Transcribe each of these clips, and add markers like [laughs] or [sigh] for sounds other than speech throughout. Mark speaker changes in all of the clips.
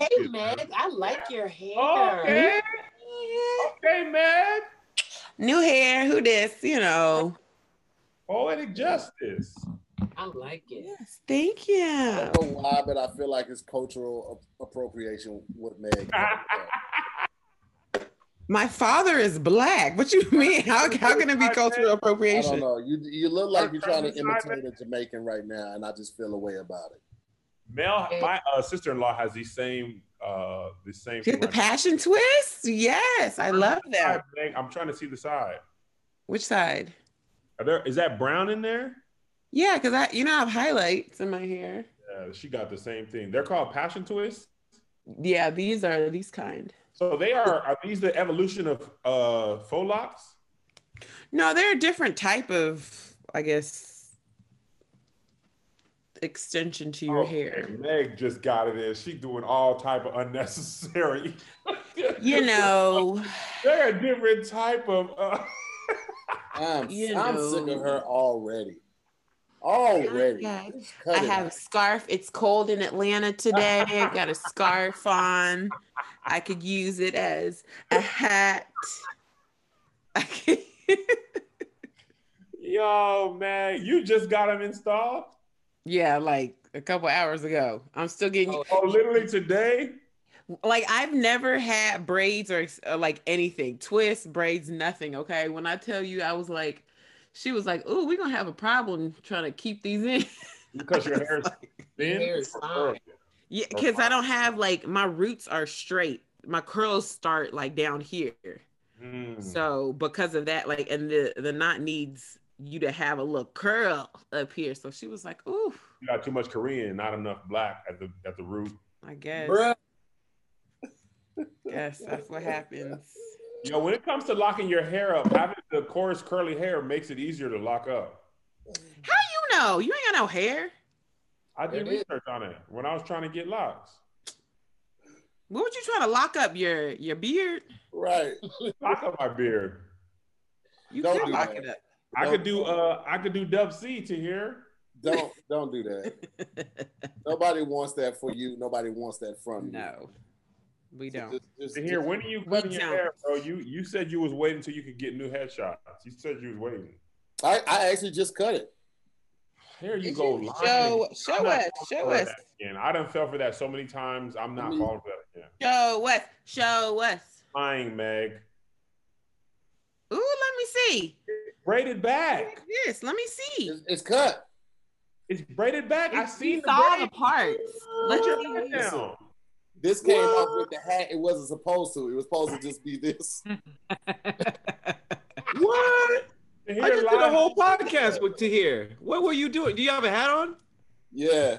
Speaker 1: Hey, [laughs] Meg, I like your hair.
Speaker 2: Okay. Okay, Meg.
Speaker 3: New hair. Who this? You know.
Speaker 2: Poetic justice.
Speaker 1: I like it.
Speaker 3: Yes. Thank you.
Speaker 4: I don't know why, but I feel like it's cultural ap- appropriation with Meg. [laughs]
Speaker 3: My father is black. What you mean? How, how can it be cultural
Speaker 4: I don't
Speaker 3: appropriation?
Speaker 4: know. You you look like you're trying to
Speaker 2: Are- are-
Speaker 4: imitate a Jamaican right now, and I just feel a way about it.
Speaker 2: Mel, my uh, sister-in-law has the same, uh, the same.
Speaker 3: Get the passion twist? Yes, I love
Speaker 2: now.
Speaker 3: that.
Speaker 2: I'm trying to see the side.
Speaker 3: Which side?
Speaker 2: Are there? Is that brown in there?
Speaker 3: Yeah, because I, you know, I have highlights in my hair.
Speaker 2: Yeah, she got the same thing. They're called passion twists.
Speaker 3: Yeah, these are these kind.
Speaker 2: So they are. Are these the evolution of uh faux locks?
Speaker 3: No, they're a different type of, I guess, extension to your
Speaker 2: Okay,
Speaker 3: hair.
Speaker 2: Meg just got it in. She doing all type of unnecessary. [laughs]
Speaker 3: You know, [laughs]
Speaker 2: they're a different type of. Uh, [laughs]
Speaker 4: I'm,
Speaker 3: You
Speaker 4: I'm sick of her already. Already.
Speaker 3: I I have a scarf. It's cold in Atlanta today. I got a scarf on. I could use it as a hat. I could-
Speaker 2: Yo, man, you just got them installed?
Speaker 3: Yeah, like a couple hours ago. I'm still getting
Speaker 2: Oh, literally [laughs] today?
Speaker 3: like I've never had braids or, uh, like anything, twists, braids, nothing. Okay, when I tell you, I was like, she was like, "Oh, we're gonna have a problem trying to keep these in." [laughs]
Speaker 2: Because your hair is thin?
Speaker 1: hair is
Speaker 2: or
Speaker 1: fine.
Speaker 2: curly?
Speaker 3: yeah, because I don't have like my roots are straight. My curls start like down here.
Speaker 2: Mm.
Speaker 3: So because of that, like, and the the knot needs you to have a little curl up here. So she was like, "Ooh,
Speaker 2: you got too much Korean, not enough black at the at the root.
Speaker 3: I guess,
Speaker 4: Bruh.
Speaker 3: Yes, that's what happens." [laughs]
Speaker 2: Yo, when it comes to locking your hair up, having the coarse curly hair makes it easier to lock up.
Speaker 3: How you know? You ain't got no hair.
Speaker 2: I did
Speaker 1: It is.
Speaker 2: research on it when I was trying to get locks.
Speaker 3: What would you trying to lock up your your beard?
Speaker 4: Right.
Speaker 2: Lock up my beard.
Speaker 3: You
Speaker 4: Don't
Speaker 3: could
Speaker 4: do
Speaker 3: lock
Speaker 4: that.
Speaker 3: it up.
Speaker 2: I could do uh I could do dub C to here.
Speaker 4: Don't don't do that. [laughs] Nobody wants that for you. Nobody wants that from you.
Speaker 3: no, we
Speaker 4: So
Speaker 3: don't.
Speaker 4: just- just-
Speaker 2: here,
Speaker 4: just-
Speaker 2: when are you
Speaker 3: We
Speaker 2: cutting your
Speaker 3: don't.
Speaker 2: hair, bro? You you said you was waiting until you could get new headshots. You said you was waiting.
Speaker 4: I, I actually just cut it.
Speaker 2: Here you
Speaker 3: Did
Speaker 2: go.
Speaker 3: you? Show- show
Speaker 2: I'm
Speaker 3: us, show
Speaker 2: for
Speaker 3: us.
Speaker 2: that Again. I done fell for that so many times. I'm not falling for that again.
Speaker 3: Show us. Show us.
Speaker 2: Lying, Meg.
Speaker 3: Ooh, let me see.
Speaker 2: Braided back.
Speaker 3: Yes, let me see.
Speaker 4: It's, it's cut.
Speaker 2: It's braided back. I
Speaker 3: You
Speaker 2: seen the
Speaker 3: saw the parts. Let
Speaker 2: your
Speaker 3: me
Speaker 2: head
Speaker 3: see.
Speaker 2: down.
Speaker 4: This came
Speaker 2: What?
Speaker 4: off with the hat. It wasn't supposed to. It was supposed to just be this. [laughs] [laughs]
Speaker 5: What?
Speaker 2: To
Speaker 5: I
Speaker 2: hear
Speaker 5: just did a whole podcast with Tahir. What were you doing? Do you have a hat on?
Speaker 4: Yeah.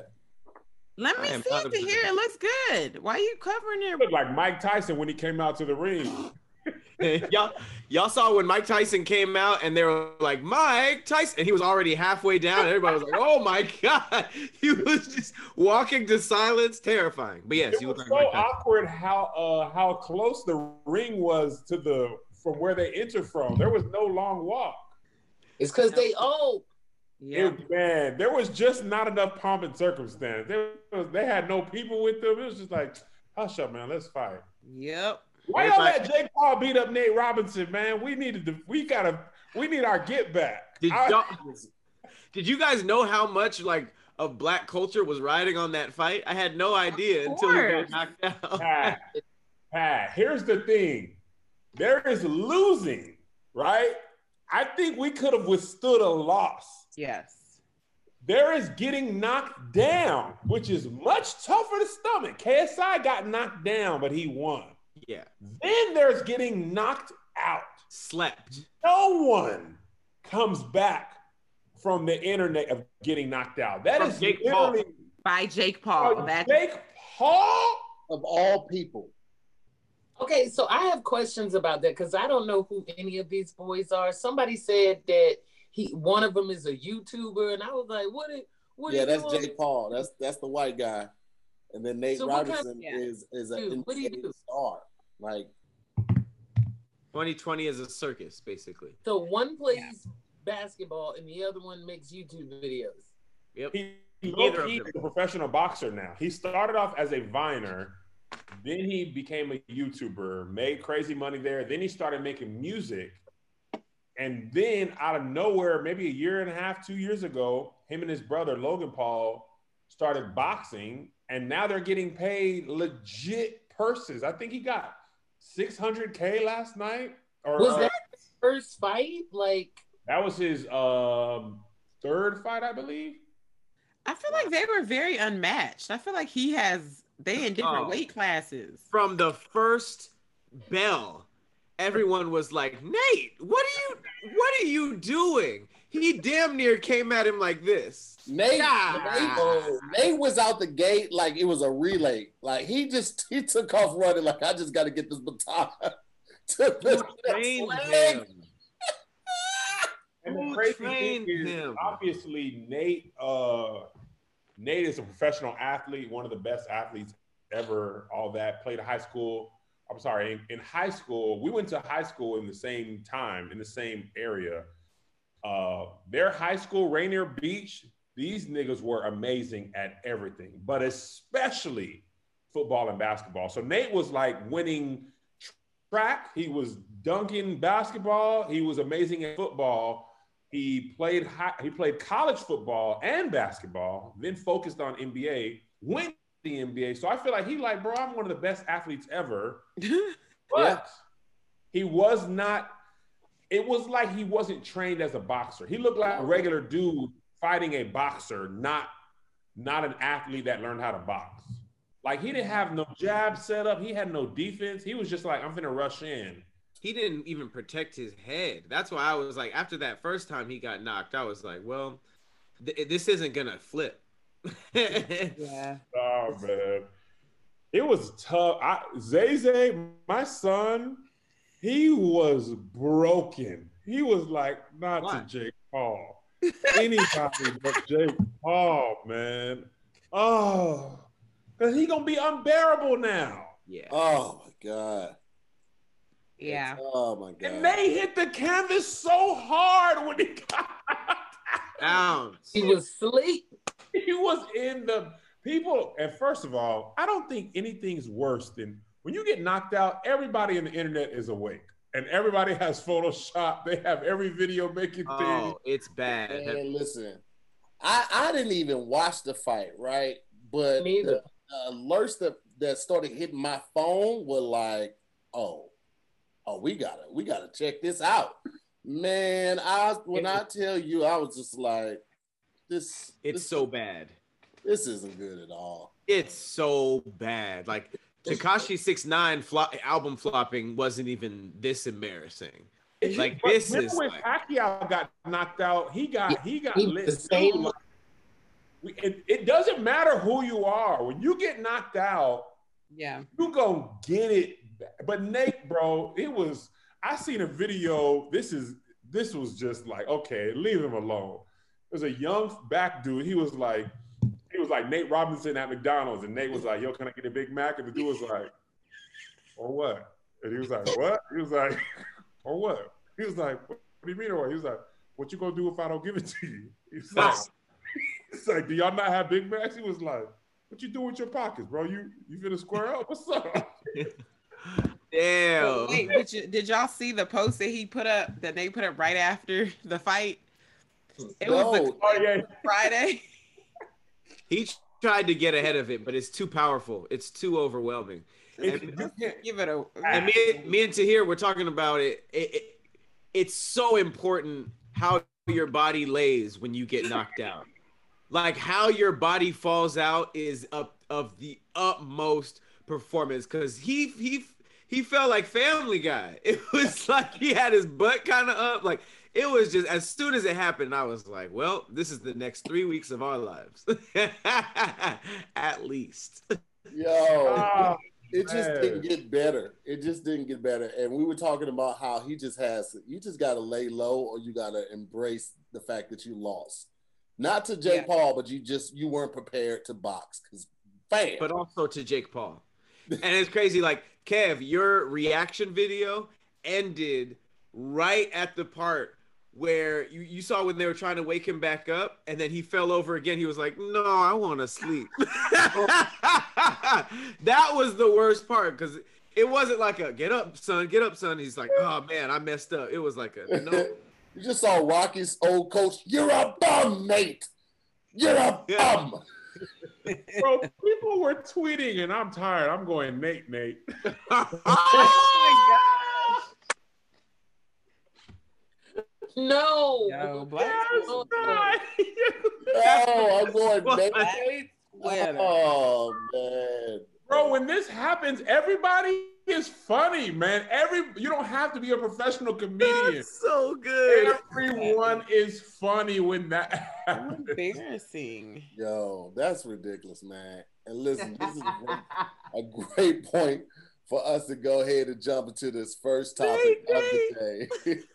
Speaker 3: Let me see
Speaker 5: not
Speaker 3: it to
Speaker 5: a-
Speaker 3: hear. It looks good. Why are you covering
Speaker 2: You
Speaker 3: your
Speaker 2: look like Mike Tyson when he came out to the ring. [laughs]
Speaker 5: y'all, y'all saw when Mike Tyson came out and they were like, Mike Tyson, and he was already halfway down. And everybody was like, oh my [laughs] God. [laughs] He was just walking to silence, terrifying. But yes,
Speaker 2: It
Speaker 5: you
Speaker 2: was
Speaker 5: look
Speaker 2: so
Speaker 5: like Mike
Speaker 2: awkward how uh how close the ring was to the from where they entered from. There was no long walk.
Speaker 1: It's because they old.
Speaker 3: yeah.
Speaker 2: It- man, there was just not enough pomp and circumstance. There was, they had no people with them. It was just like, hush up, man. Let's fight.
Speaker 3: Yep.
Speaker 2: Why y'all
Speaker 5: Everybody-
Speaker 2: let Jake Paul beat up Nate Robinson, man? We needed to. We gotta. We need our get back.
Speaker 5: Did
Speaker 2: I-
Speaker 5: y'all, did you guys know how much like of black culture was riding on that fight? I had no idea until he got knocked [laughs] out.
Speaker 2: Pat, Pat, here's the thing. There is losing, right? I think we could have withstood a loss.
Speaker 3: Yes.
Speaker 2: There is getting knocked down, which is much tougher to stomach. KSI got knocked down, but he won.
Speaker 5: Yeah,
Speaker 2: Then there's getting knocked out.
Speaker 5: slept.
Speaker 2: No one comes back from the internet of getting knocked out. That
Speaker 5: From
Speaker 2: is
Speaker 5: Jake Paul.
Speaker 3: By Jake Paul. That's
Speaker 2: Jake Paul.
Speaker 4: Of all people.
Speaker 1: Okay, so I have questions about that because I don't know who any of these boys are. Somebody said that he one of them is a YouTuber, and I was like, what? Is, what
Speaker 4: yeah,
Speaker 1: is
Speaker 4: that's
Speaker 1: doing?
Speaker 4: Jake Paul. That's that's the white guy. And then Nate
Speaker 1: So what kind-
Speaker 4: Robinson
Speaker 3: yeah.
Speaker 4: is is an
Speaker 1: Dude, what
Speaker 4: insane star. Like
Speaker 5: 2020 is a circus, basically.
Speaker 1: So one plays basketball and the other one makes YouTube videos.
Speaker 5: Yep.
Speaker 2: He
Speaker 5: Neither
Speaker 2: low
Speaker 5: of
Speaker 2: key
Speaker 5: them.
Speaker 2: is a professional boxer now. He started off as a viner, Then he became a YouTuber, made crazy money there. Then he started making music. And then out of nowhere, maybe a year and a half, two years ago, him and his brother Logan Paul started boxing, and now they're getting paid legit purses. I think he got 600k last night. Or
Speaker 1: Was
Speaker 2: uh,
Speaker 1: that his first fight? Like,
Speaker 2: that was his um, third fight, I believe.
Speaker 3: I feel like they were very unmatched. I feel like he has they in different
Speaker 5: Oh.
Speaker 3: weight classes.
Speaker 5: From the first bell, everyone was like, "Nate, what are you? What are you doing?" He damn near came at him like this.
Speaker 4: Nate,
Speaker 5: Ah.
Speaker 4: Nate, Nate was out the gate like it was a relay. Like he just he took off running like I just got to get this baton [laughs] to the
Speaker 5: Who
Speaker 4: next
Speaker 5: trained
Speaker 4: leg.
Speaker 5: him? [laughs]
Speaker 2: And the
Speaker 5: Who
Speaker 2: crazy thing
Speaker 5: trained
Speaker 2: is,
Speaker 5: him?
Speaker 2: obviously, Nate. Uh, Nate is a professional athlete, one of the best athletes ever. All that played high school. I'm sorry, in, in high school, we went to high school in the same time in the same area. Uh, their high school, Rainier Beach. These niggas were amazing at everything, but especially football and basketball. So Nate was like winning track. He was dunking basketball. He was amazing at football. He played high, he played college football and basketball. Then focused on NBA. Went to the NBA. So I feel like he like, bro, I'm one of the best athletes ever. [laughs] But
Speaker 4: Yeah.
Speaker 2: he was not. It was like he wasn't trained as a boxer. He looked like a regular dude fighting a boxer, not not an athlete that learned how to box. Like he didn't have no jab set up. He had no defense. He was just like, I'm gonna rush in.
Speaker 5: He didn't even protect his head. That's why I was like, after that first time he got knocked, I was like, well, th- this isn't gonna flip. [laughs]
Speaker 3: Yeah.
Speaker 2: Oh man, it was tough. I, Zay Zay, my son, he was broken. He was like, not
Speaker 5: Why?
Speaker 2: to Jake Paul. Anybody but Jake Paul, man. Oh, because he gonna be unbearable now.
Speaker 5: yeah.
Speaker 4: Oh my god.
Speaker 3: Yeah.
Speaker 4: Oh my
Speaker 2: And
Speaker 4: god.
Speaker 2: they hit the canvas so hard when he got
Speaker 5: down.
Speaker 1: he was asleep. [laughs]
Speaker 2: he was in the people. And first of all, I don't think anything's worse than when you get knocked out. Everybody in the internet is awake, and everybody has Photoshop. They have every video making oh, thing.
Speaker 5: Oh, it's bad.
Speaker 4: Man, listen, I I didn't even watch the fight, right? But
Speaker 1: Neither.
Speaker 4: the alerts that that started hitting my phone were like, oh, oh, we gotta we gotta check this out, man. I when I tell you, I was just like, this
Speaker 5: It's
Speaker 4: this,
Speaker 5: so bad.
Speaker 4: this isn't good at all.
Speaker 5: It's so bad. Like Tekashi Six Nine flop, album flopping wasn't even this embarrassing. Like
Speaker 2: But
Speaker 5: this
Speaker 2: remember
Speaker 5: is
Speaker 2: when
Speaker 5: like,
Speaker 2: Pacquiao got knocked out? He got he got
Speaker 1: he-
Speaker 2: lit
Speaker 1: the same-
Speaker 2: Like, we, it, it doesn't matter who you are. When you get knocked out,
Speaker 3: Yeah.
Speaker 2: you gonna get it. But Nate, bro, it was. I seen a video. This is this was just like okay, leave him alone. There's a young back dude. He was like, he was like Nate Robinson at McDonald's, and Nate was like, "Yo, can I get a Big Mac?" And the dude was like, "Or what?" And he was like, "What?" He was like, [laughs] "Or what?" He was like, "What do you mean, or what?" He was like, "What you gonna do if I don't give it to you?" He's like, [laughs] "He's like, do y'all not have Big Macs?" He was like, "What you do with your pockets, bro? You you finna square up? What's up?" [laughs]
Speaker 5: damn.
Speaker 3: Wait, did, you, did y'all see the post that he put up that they put up right after the fight? It was the
Speaker 2: Oh yeah,
Speaker 3: Friday.
Speaker 5: He tried to get ahead of it, but it's too powerful. It's too overwhelming.
Speaker 2: It's-
Speaker 5: And-
Speaker 2: you can't-
Speaker 3: Give it a.
Speaker 5: And me, me and Tahir, we're talking about it. It, it. It's so important how your body lays when you get knocked out. Like how your body falls out is up of the utmost performance. Cause he he he felt like Family Guy. [laughs] It was like he had his butt kind of up. Like it was just as soon as it happened, I was like, well, this is the next three weeks of our lives, [laughs] at least.
Speaker 4: Yo,
Speaker 2: Oh,
Speaker 4: it just didn't get better. It just didn't get better. And we were talking about how he just has you just gotta lay low or you gotta embrace the fact that you lost. Not to Jake
Speaker 3: Yeah.
Speaker 4: Paul, but you just you weren't prepared to box because bam.
Speaker 5: but also to Jake Paul. And it's crazy, like Kev, your reaction video ended right at the part where you, you saw when they were trying to wake him back up, and then he fell over again. He was like, "No, I want to sleep." [laughs] [laughs] that was the worst part because it wasn't like a get up, son, get up, son. He's like, oh man, I messed up. It was like a [laughs] no.
Speaker 6: You just saw Rocky's old coach. You're a bum, mate You're a
Speaker 5: Yeah.
Speaker 6: bum.
Speaker 2: Bro, people were tweeting, and I'm tired. I'm going, Nate, Nate.
Speaker 1: Oh No.
Speaker 3: Yo, black [laughs]
Speaker 2: That's
Speaker 1: Oh,
Speaker 2: not-
Speaker 6: Oh, I'm going
Speaker 5: What?
Speaker 6: Nate. Oh man.
Speaker 2: Bro, when this happens, everybody is funny, man. Every you don't have to be a professional comedian.
Speaker 5: That's so good.
Speaker 2: Everyone is funny when that happens.
Speaker 3: embarrassing.
Speaker 6: Yo, that's ridiculous, man. And listen, this is a [laughs] great, a great point for us to go ahead and jump into this first topic of the day. [laughs]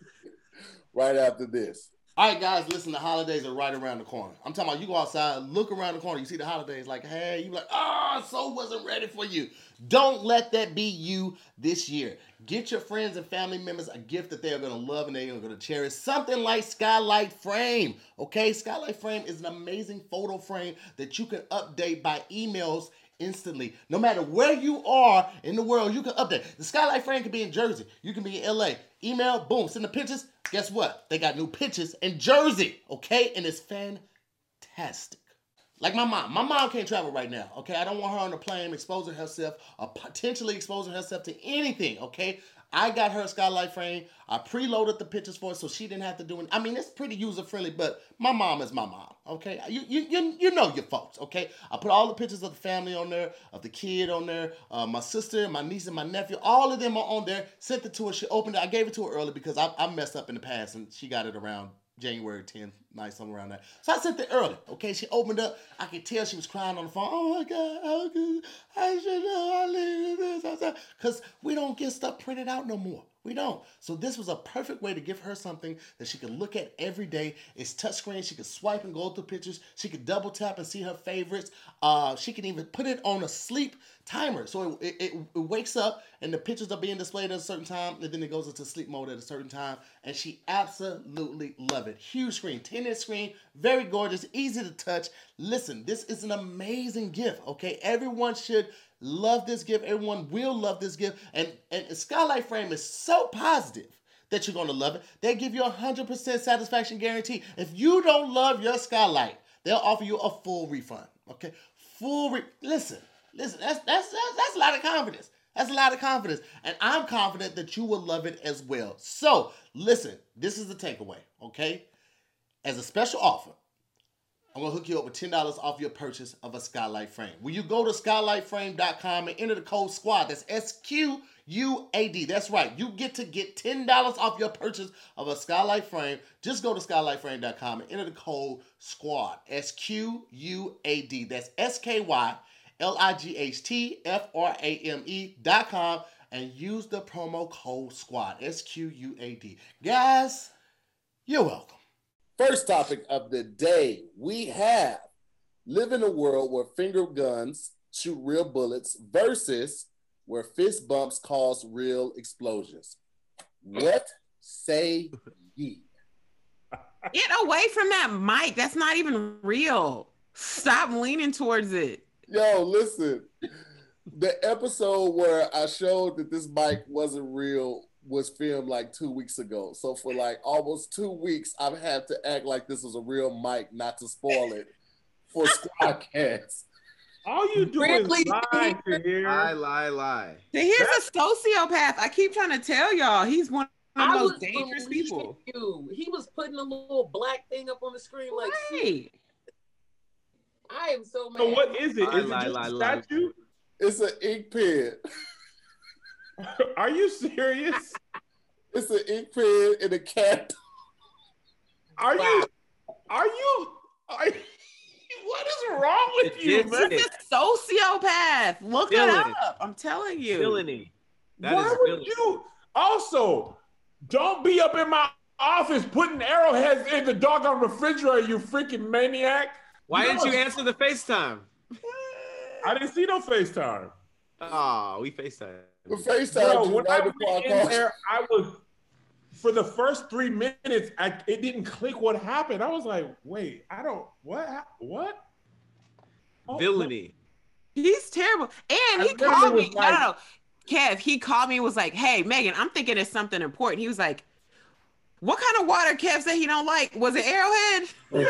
Speaker 6: right after this. All right, guys, listen, the holidays are right around the corner. I'm talking about you go outside, look around the corner, you see the holidays, like, hey, you like, oh, so wasn't ready for you. Don't let that be you this year. Get your friends and family members a gift that they're gonna love and they're gonna cherish. Something like Skylight Frame. Okay, Skylight Frame is an amazing photo frame that you can update by emails instantly. No matter where you are in the world, you can update. The Skylight Frame can be in Jersey, you can be in LA. Email, boom, send the pictures. Guess what? They got new pictures in Jersey, okay? And it's fantastic. Like my mom. My mom can't travel right now, okay? I don't want her on the plane exposing herself or potentially exposing herself to anything, okay? I got her skylight frame. I preloaded the pictures for her so she didn't have to do it. I mean, it's pretty user friendly, but my mom is my mom, okay? You, you, you, you know your folks, okay? I put all the pictures of the family on there, of the kid on there, uh, my sister, my niece, and my nephew. All of them are on there. Sent it to her. She opened it. I gave it to her early because I, I messed up in the past and she got it around January 10th, night, somewhere around that. So I sent it early. Okay, she opened up. I could tell she was crying on the phone. Oh my God, could I should know I needed this. Because we don't get stuff printed out no more. We don't. So this was a perfect way to give her something that she could look at every day. It's touchscreen. She could swipe and go through pictures. She could double tap and see her favorites. Uh, she can even put it on a sleep timer. So it, it, it wakes up and the pictures are being displayed at a certain time and then it goes into sleep mode at a certain time. And she absolutely love it. Huge screen, 10 inch screen, very gorgeous, easy to touch. Listen, this is an amazing gift, okay? Everyone should love this gift. Everyone will love this gift. And, and Skylight Frame is so positive that you're going to love it. They give you a 100% satisfaction guarantee. If you don't love your Skylight, they'll offer you a full refund, okay? Full re- Listen, listen, that's, that's, that's, that's a lot of confidence. That's a lot of confidence. And I'm confident that you will love it as well. So, listen, this is the takeaway, okay? As a special offer, I'm gonna hook you up with $10 off your purchase of a skylight frame. When you go to skylightframe.com and enter the code SQUAD, that's S-Q-U-A-D. That's right. You get to get $10 off your purchase of a skylight frame. Just go to skylightframe.com and enter the code SQUAD. S-Q-U-A-D. That's S-K-Y L-I-G-H-T-F-R-A-M-E E dot com and use the promo code SQUAD. S-Q-U-A-D. Guys, you're welcome. First topic of the day we have live in a world where finger guns shoot real bullets versus where fist bumps cause real explosions. What say ye?
Speaker 3: Get away from that mic. That's not even real. Stop leaning towards it.
Speaker 6: Yo, listen. The episode where I showed that this mic wasn't real was filmed like two weeks ago. So for like almost two weeks, I've had to act like this was a real mic, not to spoil it for [laughs] Squadcast.
Speaker 2: All you do
Speaker 1: Really?
Speaker 2: is lie Tahir.
Speaker 5: Lie, lie, lie.
Speaker 3: See, He's a sociopath. I keep trying to tell y'all. He's one of the
Speaker 1: I
Speaker 3: most
Speaker 1: was
Speaker 3: dangerous people.
Speaker 1: You. He was putting a little black thing up on the screen like,
Speaker 3: Right.
Speaker 1: I am so mad.
Speaker 2: So what is it?
Speaker 5: Lie,
Speaker 2: Is it
Speaker 5: lie,
Speaker 2: just
Speaker 5: lie,
Speaker 2: a
Speaker 5: lie.
Speaker 2: statue?
Speaker 6: It's an ink pen. [laughs] [laughs]
Speaker 2: Are you serious?
Speaker 6: It's an ink pen and a cat.
Speaker 2: Are
Speaker 1: Wow.
Speaker 2: you? Are you? Are you? What is wrong with
Speaker 5: It's
Speaker 2: you,
Speaker 5: just-
Speaker 2: man?
Speaker 3: He's a sociopath. Look
Speaker 5: Villain.
Speaker 3: it up. I'm telling you.
Speaker 5: Villainy. That
Speaker 2: Why
Speaker 5: is
Speaker 2: would
Speaker 5: villainy.
Speaker 2: you? Also, don't be up in my office putting arrowheads in the doggone refrigerator, you freaking maniac.
Speaker 5: Why
Speaker 2: You
Speaker 5: didn't you answer the FaceTime?
Speaker 2: I didn't see no FaceTime.
Speaker 5: Oh, we FaceTime.
Speaker 6: The FaceTime
Speaker 2: Bro, when I
Speaker 6: right
Speaker 2: was in there, I was for the first three minutes. I it didn't click what happened. I was like, wait, I don't what what? Oh,
Speaker 5: Villainy.
Speaker 3: He's terrible. And he called me.
Speaker 2: was
Speaker 3: No,
Speaker 2: like-
Speaker 3: no, no. Kev, he called me was like, hey, Megan, I'm thinking it's something important. He was like, what kind of water Kev said he don't like? Was it Arrowhead? [laughs]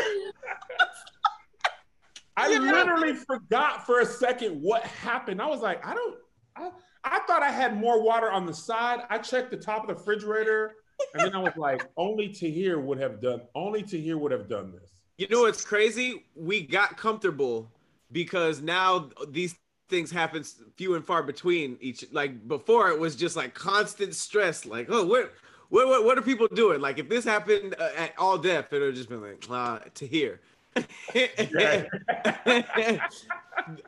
Speaker 3: [laughs]
Speaker 2: I literally forgot for a second what happened. I was like, I don't. I, I thought I had more water on the side. I checked the top of the refrigerator, and then I was [laughs] like, only Tahir would have done. Only Tahir would have done this.
Speaker 5: You know what's crazy? We got comfortable because now these things happen few and far between each. Like before, it was just like constant stress. Like, oh, what, what, what, what are people doing? Like if this happened uh, at all deaf, it would have just been like, uh, Tahir. [laughs] [laughs]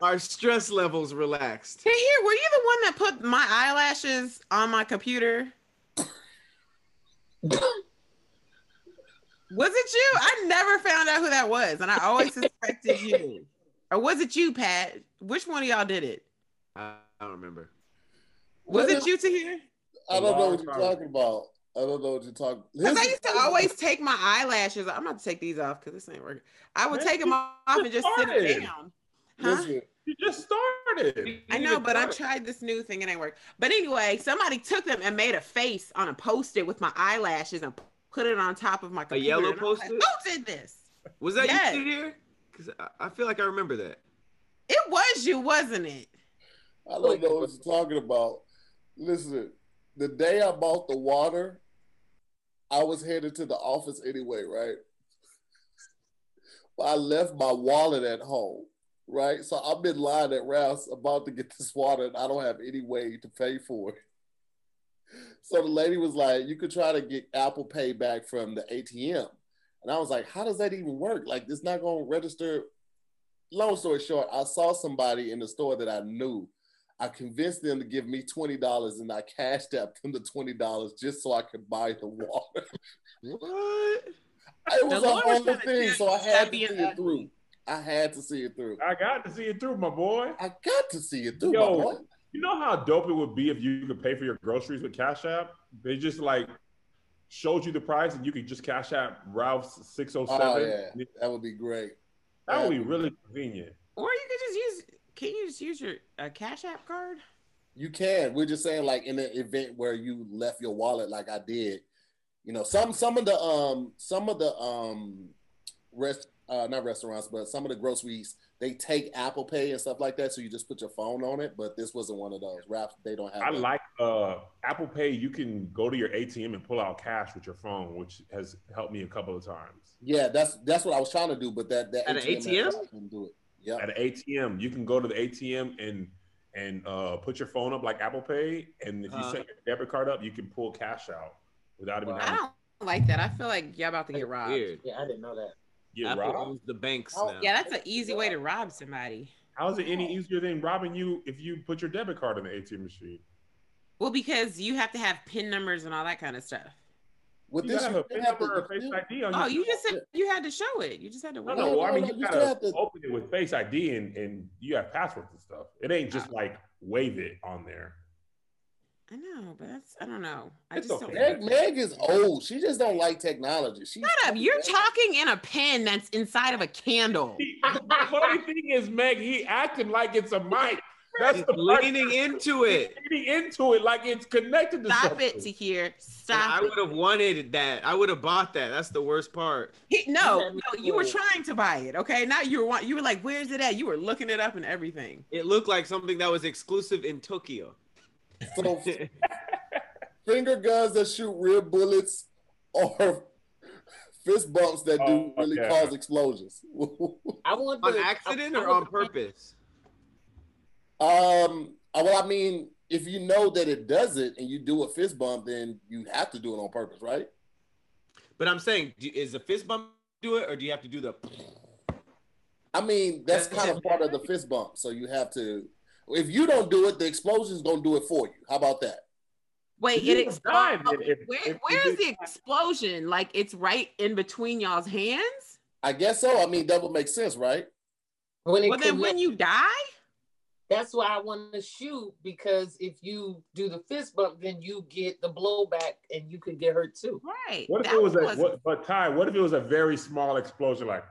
Speaker 5: Our stress levels relaxed.
Speaker 3: Hey, here, were you the one that put my eyelashes on my computer? was it you? I never found out who that was, and I always suspected you. Or was it you, Pat? Which one of y'all did it?
Speaker 5: I I don't remember.
Speaker 3: Was
Speaker 4: What
Speaker 3: it
Speaker 4: is-
Speaker 3: you Tahir?
Speaker 4: I don't know what you're talking about. I don't know what you're talking.
Speaker 3: Because I used to always take my eyelashes. I'm about to take these off because this ain't working. I would take them off and just sit them down. Huh?
Speaker 2: You just started.
Speaker 3: I know, but I tried this new thing and it worked. But anyway, somebody took them and made a face on a post-it with my eyelashes and put it on top of my computer.
Speaker 5: A yellow
Speaker 3: and I was like,
Speaker 5: Post-it?
Speaker 3: Who did this?
Speaker 5: Was that
Speaker 3: Yes.
Speaker 5: you here? Because I, I feel like I remember that.
Speaker 3: It was you, wasn't it?
Speaker 4: I don't know what you're talking about. Listen, the day I bought the water, I was headed to the office anyway, right? But I left my wallet at home, right? So I've been lying at Ralph's about to get this water, and I don't have any way to pay for it. So the lady was like, "You could try to get Apple Pay back from the ATM," and I was like, "How does that even work? Like, it's not gonna register." Long story short, I saw somebody in the store that I knew. I convinced them to give me twenty dollars, and I cashed out them the twenty dollars just so I could buy the water.
Speaker 5: What?
Speaker 4: It was
Speaker 3: The
Speaker 4: a whole thing, so I had to
Speaker 3: being
Speaker 4: see it
Speaker 3: ugly.
Speaker 4: through. I had to see it through.
Speaker 2: I got to see it through, my boy.
Speaker 4: I got to see it through.
Speaker 2: Yo.
Speaker 4: my boy.
Speaker 2: You know how dope it would be if you could pay for your groceries with Cash App? They just like showed you the price and you could just Cash App Ralph's 607.
Speaker 4: Oh yeah, that would be great.
Speaker 2: That would be really convenient.
Speaker 3: Or you could just use. Can you just use your uh, Cash App card?
Speaker 4: You can. We're just saying, like in an event where you left your wallet, like I did. You know, some some of the um some of the um rest uh not restaurants, but some of the groceries they take Apple Pay and stuff like that. So you just put your phone on it. But this wasn't one of those. Raps they don't have.
Speaker 2: I
Speaker 4: that.
Speaker 2: like uh, Apple Pay. You can go to your ATM and pull out cash with your phone, which has helped me a couple of times.
Speaker 4: Yeah, that's that's what I was trying to do, but that that
Speaker 5: At an ATM?
Speaker 4: I couldn't do it. Yeah.
Speaker 2: At an ATM, you can go to the ATM and and uh, put your phone up like Apple Pay, and if you
Speaker 5: Uh-huh.
Speaker 2: set your debit card up, you can pull cash out without even
Speaker 4: Wow.
Speaker 3: I
Speaker 2: having
Speaker 3: don't like that. I feel like y'all about to get robbed.
Speaker 5: Weird.
Speaker 1: Yeah, I didn't know that.
Speaker 2: To get
Speaker 5: Apple
Speaker 2: robbed.
Speaker 5: owns the banks
Speaker 4: Oh,
Speaker 5: now.
Speaker 3: Yeah, that's an easy way to rob somebody.
Speaker 2: How is it any easier than robbing you if you put your debit card in the ATM machine?
Speaker 3: Well, because you have to have PIN numbers and all that kind of stuff.
Speaker 4: With
Speaker 2: You
Speaker 4: this, you
Speaker 2: have a PIN number or Face ID on
Speaker 3: Oh, you just said you had to show it. You just had to.
Speaker 2: No,
Speaker 3: wait.
Speaker 2: no, I mean you
Speaker 4: you
Speaker 2: gotta
Speaker 4: have to-
Speaker 2: open it with Face ID and, and you have passwords and stuff. It ain't just
Speaker 3: Oh.
Speaker 2: like wave it on there.
Speaker 3: I know, but that's I don't know. I
Speaker 2: It's
Speaker 3: just
Speaker 2: okay.
Speaker 3: don't.
Speaker 4: Meg, Meg is old. She just don't like technology. She
Speaker 3: Shut up! You're talking in a pen that's inside of a candle. [laughs]
Speaker 2: the funny thing is, Meg, he acting like it's a mic. That's
Speaker 5: He's
Speaker 2: the part.
Speaker 5: leaning into it.
Speaker 2: He's leaning into it like it's connected to
Speaker 3: Stop
Speaker 2: something.
Speaker 3: it, Tahir.
Speaker 5: And
Speaker 3: Stop
Speaker 5: I would have wanted that. I would have bought that. That's the worst part.
Speaker 3: He- no, no, you were trying to buy it. Okay, now you were you were like, "Where's it at?" You were looking it up and everything.
Speaker 5: It looked like something that was exclusive in Tokyo.
Speaker 4: So [laughs] finger guns that shoot real bullets or fist bumps that do
Speaker 2: Oh,
Speaker 4: really
Speaker 2: yeah.
Speaker 4: cause explosions. [laughs]
Speaker 1: I want
Speaker 5: on
Speaker 1: to-
Speaker 5: accident
Speaker 1: I-
Speaker 5: or
Speaker 1: I
Speaker 5: on
Speaker 1: want to-
Speaker 5: purpose?
Speaker 4: um, uh, well, I mean, if you know that it does it and you do a fist bump, then you have to do it on purpose, right?
Speaker 5: But I'm saying, do, is the fist bump do it, or do you have to do the?
Speaker 4: I mean, that's
Speaker 5: That's-
Speaker 4: kind of part of the fist bump. So you have to. If you don't do it, the explosion's gonna do it for you. How about that?
Speaker 3: Wait,
Speaker 2: You
Speaker 3: it explodes.
Speaker 2: if- if-
Speaker 3: Where,
Speaker 2: if
Speaker 3: is the explosion? Like it's right in between y'all's hands.
Speaker 4: I guess so. I mean, that would make sense, right?
Speaker 1: When it
Speaker 3: Well, then when you die,
Speaker 1: That's why I want to shoot because if you do the fist bump, then you get the blowback and you could get hurt too.
Speaker 3: right?
Speaker 2: What if
Speaker 3: that
Speaker 2: it was a what? But Ty, what if it was a very small explosion, like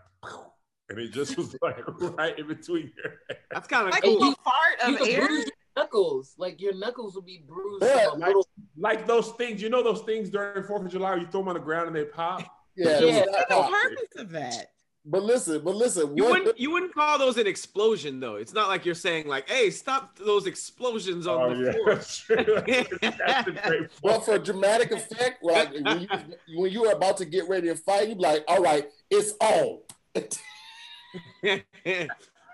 Speaker 2: and it just was like [laughs] right in between your.
Speaker 5: That's kind of
Speaker 3: Like
Speaker 5: cool.
Speaker 3: a fart
Speaker 1: You
Speaker 3: of
Speaker 1: could
Speaker 3: air.
Speaker 1: bruise your knuckles. Like your knuckles will be bruised.
Speaker 4: Yeah,
Speaker 1: from a little-
Speaker 2: Like those things, you know those things during Fourth of July, you throw them on the ground and they pop. [laughs]
Speaker 4: Yeah,
Speaker 1: Yeah.
Speaker 4: it was that
Speaker 3: What's the purpose of that?
Speaker 4: But listen, but listen,
Speaker 5: You wouldn't you wouldn't call those an explosion though. It's not like you're saying like, "Hey, stop those explosions on
Speaker 2: Oh
Speaker 5: the
Speaker 2: yeah,
Speaker 5: floor."
Speaker 2: that's true. [laughs] That's a great
Speaker 4: Well,
Speaker 2: point.
Speaker 4: for dramatic effect, like when you when you are about to get ready to fight, you be like, all right, it's on
Speaker 3: but then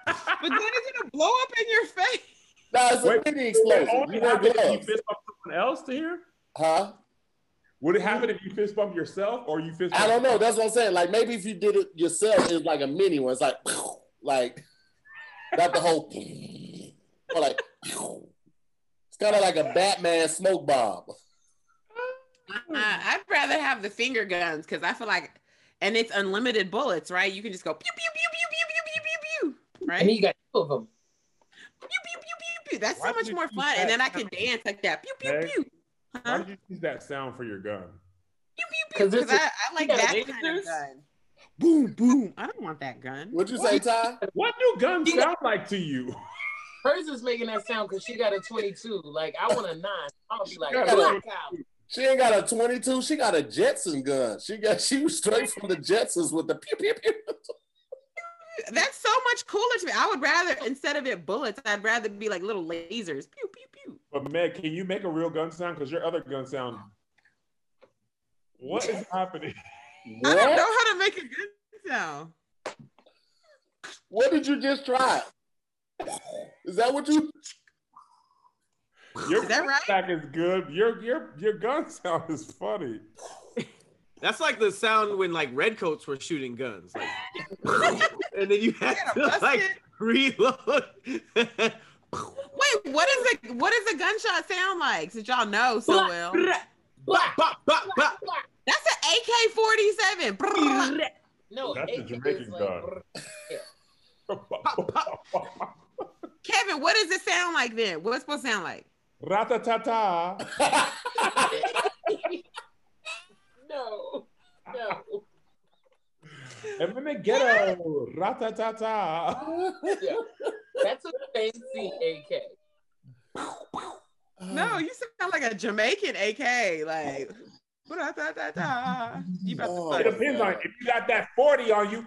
Speaker 3: it's gonna blow up in your face.
Speaker 4: No, it's a
Speaker 2: Wait,
Speaker 4: mini explosion. You wear
Speaker 2: gloves. You fist bump someone else Tahir?
Speaker 4: Huh?
Speaker 2: Would it happen if you fist bump yourself or you fist?
Speaker 4: I don't know. That's what I'm saying. Like maybe if you did it yourself, it's like a mini one. It's like, [laughs] like not the whole, [laughs] or like it's kind of like a Batman smoke bomb.
Speaker 3: Uh, I'd rather have the finger guns because I feel like, and it's unlimited bullets, right? You can just go pew pew pew pew right?
Speaker 1: And you got two of them.
Speaker 3: pew pew pew pew pew. That's
Speaker 2: Why
Speaker 3: so much more fun, and then I can
Speaker 2: sound?
Speaker 3: dance like that. Pew pew
Speaker 2: Meg?
Speaker 3: pew.
Speaker 2: Why
Speaker 3: Huh?
Speaker 2: did you use that sound for your gun?
Speaker 3: Pew pew
Speaker 1: 'Cause
Speaker 3: pew.
Speaker 1: it's
Speaker 3: Because
Speaker 1: a-
Speaker 3: I, I like
Speaker 1: got
Speaker 3: that kind of gun. Boom boom. I don't want that gun.
Speaker 4: What'd you say, Ty?
Speaker 2: What do guns
Speaker 1: You got-
Speaker 2: sound like to you?
Speaker 1: Hers is making that sound because she got a 22. Like I want a nine. I'm gonna be like,
Speaker 2: You got a-
Speaker 1: black out.
Speaker 4: She ain't got a 22. She got a Jetson gun. She got she was straight from the Jetsons with the pew pew pew.
Speaker 3: That's so much cooler to me. I would rather instead of it bullets, I'd rather be like little lasers. Pew pew pew.
Speaker 2: But Meg, can you make a real gun sound? Because your other gun sound. What is happening? [laughs]
Speaker 3: I don't know
Speaker 4: What?
Speaker 3: how to make a gun sound.
Speaker 4: What did you just try? Is that what you?
Speaker 2: Your
Speaker 3: Is that right?
Speaker 2: Back is good. Your your your gun sound is funny.
Speaker 5: That's like the sound when like redcoats were shooting guns, like, [laughs] and then you had to
Speaker 3: Busted.
Speaker 5: like reload. [laughs]
Speaker 3: Wait, what is a what does a gunshot sound like? Since y'all know so well. That's an AK forty seven.
Speaker 1: No,
Speaker 2: That's a
Speaker 1: AK
Speaker 2: Jamaican
Speaker 1: like,
Speaker 2: gun. [laughs]
Speaker 3: Kevin, what does it sound like then? What's it supposed to sound like?
Speaker 2: Ratatata.
Speaker 1: no, no.
Speaker 2: And then they ghetto. Ratatata.
Speaker 1: Yeah. That's a fancy AK.
Speaker 3: No, you sound like a Jamaican AK. Like you about to
Speaker 4: Oh.
Speaker 2: It depends on if you got that 40 on you.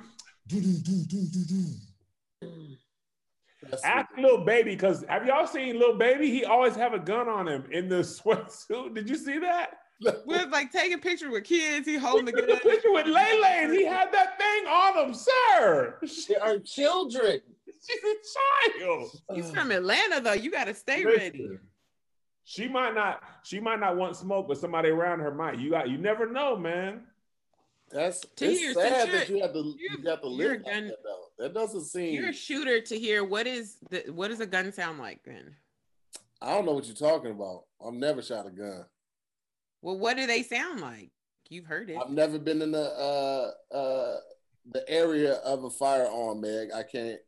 Speaker 4: That's
Speaker 2: Ask Lil Baby, because have y'all seen Lil Baby? He always have a gun on him in the sweatsuit. Did you see that? [laughs]
Speaker 3: We're like taking pictures with kids. He holding the
Speaker 2: Took a
Speaker 3: gun.
Speaker 2: picture with Lele and he had that thing on him, sir.
Speaker 1: They are children. [laughs]
Speaker 2: She's a child.
Speaker 3: He's from Atlanta though. You gotta stay ready.
Speaker 2: She might not. She might not want smoke, but somebody around her might. You got. You never know, man.
Speaker 4: That's
Speaker 3: To
Speaker 4: it's
Speaker 3: hear,
Speaker 4: sad that
Speaker 3: you're-
Speaker 4: you have to you,
Speaker 3: you-
Speaker 4: have to
Speaker 3: you're
Speaker 4: live like
Speaker 3: gun-
Speaker 4: that though. That doesn't seem.
Speaker 3: You're a shooter Tahir what is the what does a gun sound like then?
Speaker 4: I don't know what you're talking about. I've never shot a gun.
Speaker 3: Well, what do they sound like? You've heard it.
Speaker 4: I've never been in the uh uh the area of a firearm, Meg. I can't.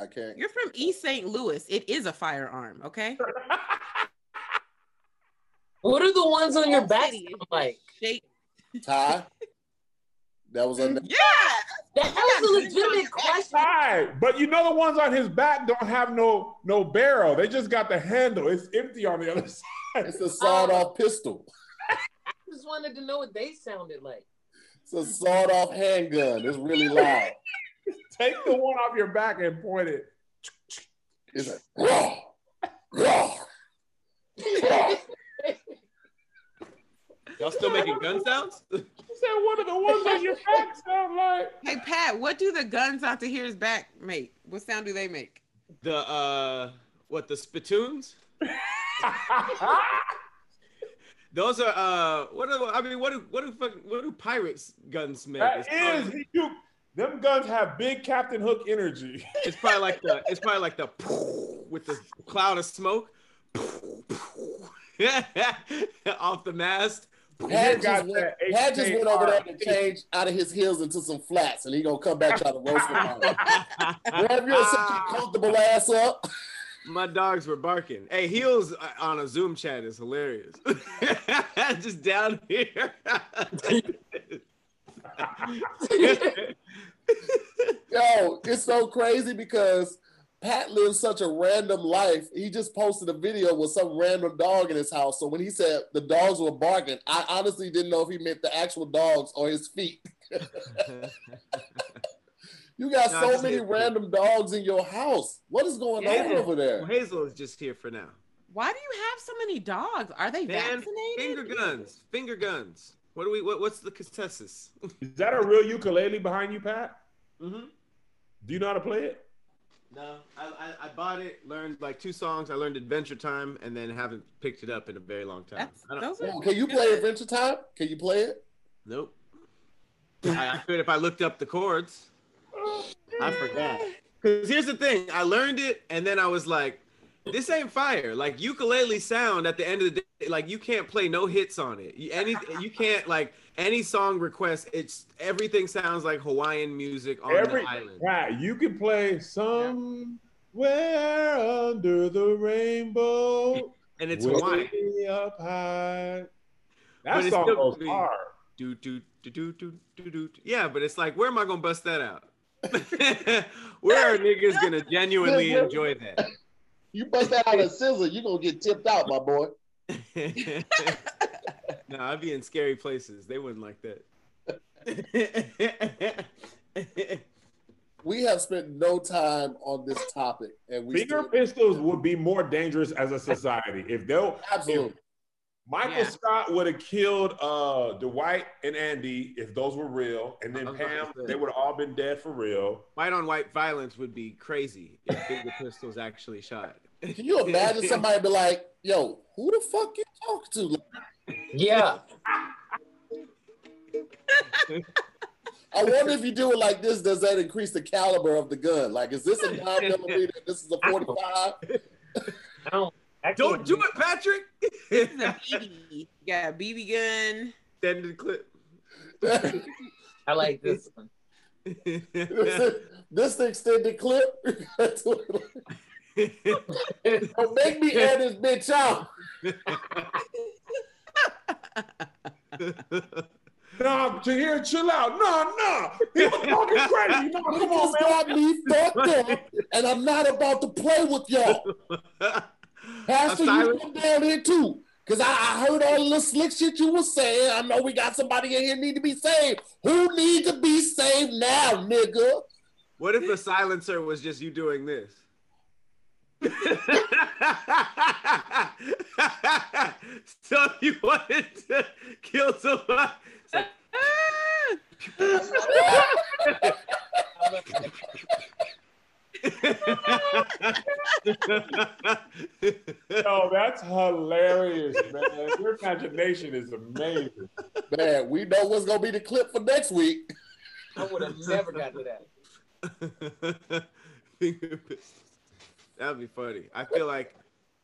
Speaker 4: I can't.
Speaker 3: You're from East St. Louis. It is a firearm, okay? [laughs]
Speaker 1: What are the ones on your back like?
Speaker 3: shaped-
Speaker 4: Ty. [laughs] That was a
Speaker 3: Yeah,
Speaker 1: That, that was a legitimate question.
Speaker 2: Right, but you know the ones on his back don't have no no barrel. They just got the handle. It's empty on the other [laughs] side.
Speaker 4: it's a sawed off pistol.
Speaker 1: I just wanted to know what they sounded like.
Speaker 4: It's a sawed off handgun. It's really loud. [laughs]
Speaker 2: Take the one off your back and point it.
Speaker 4: It's like raw, raw.
Speaker 5: Y'all still making gun sounds? [laughs]
Speaker 2: You said one of the ones on your back sound like.
Speaker 3: Hey Pat, what do the guns out Tahir's back make? What sound do they make?
Speaker 5: The uh, what the spittoons? [laughs] Those are uh, what are I mean, what do what do fucking what do pirates guns make?
Speaker 2: that
Speaker 5: It's
Speaker 2: is,
Speaker 5: probably,
Speaker 2: you, them guns have big Captain Hook energy. [laughs]
Speaker 5: it's probably like the it's probably like the [laughs] with the cloud of smoke [laughs] off the mast.
Speaker 4: Had just, went, Had just went over there to
Speaker 2: HKR.
Speaker 4: change out of his heels into some flats, and he gonna come back try to roast him. on it. Have you ever set your comfortable ass up?
Speaker 5: My dogs were barking. Hey, heels uh, on a Zoom chat is hilarious. [laughs] Just down here. [laughs]
Speaker 4: Yo, it's so crazy because Pat lives such a random life. He just posted a video with some random dog in his house. So when he said the dogs were barking, I honestly didn't know if he meant the actual dogs or his feet. [laughs] You got
Speaker 5: No,
Speaker 4: so many random dogs in your house. What is going on over there?
Speaker 5: Well, Hazel is just here for now.
Speaker 3: Why do you have so many dogs? Are they
Speaker 5: Man,
Speaker 3: vaccinated?
Speaker 5: finger guns, finger guns. What do we? What, what's the consensus? [laughs]
Speaker 2: Is that a real ukulele behind you, Pat?
Speaker 5: mm-hmm.
Speaker 2: Do you know how to play it?
Speaker 5: No, I, I I bought it, learned like two songs. I learned Adventure Time, and then haven't picked it up in a very long time.
Speaker 3: That's,
Speaker 5: I don't,
Speaker 3: those are
Speaker 4: Oh, can you play Adventure Time? Can you play it?
Speaker 5: nope. I, I could if I looked up the chords. I forgot. Because here's the thing, I learned it, and then I was like, "This ain't fire." Like ukulele sound at the end of the day, like you can't play no hits on it. You, any you can't like any song request. It's everything sounds like Hawaiian music on
Speaker 2: Every
Speaker 5: the island.
Speaker 2: Right, you can play somewhere under the rainbow. [laughs]
Speaker 5: and it's Hawaiian.
Speaker 2: up high. That
Speaker 5: it's
Speaker 2: song goes hard.
Speaker 5: Do do do do do do do. Yeah, but it's like, where am I gonna bust that out? [laughs] where are niggas gonna genuinely enjoy that?
Speaker 4: You bust that out of scissor, you're gonna get tipped out, my boy. [laughs]
Speaker 5: no, I'd be in scary places. They wouldn't like that.
Speaker 4: We have spent no time on this topic, and we
Speaker 2: Finger
Speaker 4: still,
Speaker 2: pistols would be more dangerous as a society if they'll.
Speaker 4: absolutely.
Speaker 2: Michael
Speaker 3: Yeah.
Speaker 2: Scott would have killed uh, Dwight and Andy if those were real, and then
Speaker 5: I was about to
Speaker 2: Pam, they would have all been dead for real.
Speaker 5: white on white violence would be crazy if finger pistols actually shot.
Speaker 4: Can you imagine somebody be like, "Yo, who the fuck you talk to?"
Speaker 1: Yeah.
Speaker 4: I wonder if you do it like this, does that increase the caliber of the gun? Like, is this a [laughs] nine millimeter? This is a forty-five.
Speaker 1: I don't.
Speaker 5: Don't
Speaker 1: can't
Speaker 5: do it, Patrick. [laughs]
Speaker 3: This is a BB. You got a BB gun.
Speaker 5: Extended clip.
Speaker 1: I like this [laughs] one.
Speaker 4: this the extended clip. [laughs] Don't make me add this bitch out.
Speaker 2: No, Tahir, chill out. No, no, he was talking crazy. No, come on, man.
Speaker 4: got me fucked up, and I'm not about to play with y'all. Pastor, you come down here too. Cause I, I heard all the slick shit you was saying. I know we got somebody in here need to be saved. Who need to be saved now, nigga?
Speaker 5: What if the silencer was just you doing this? [laughs] so you wanted to kill somebody, like, [laughs] [laughs]
Speaker 2: Yo, that's hilarious, man. Your imagination is amazing.
Speaker 4: Man, we know what's gonna be the clip for next week.
Speaker 1: I would have never got to that. [laughs]
Speaker 5: That would be funny. I feel like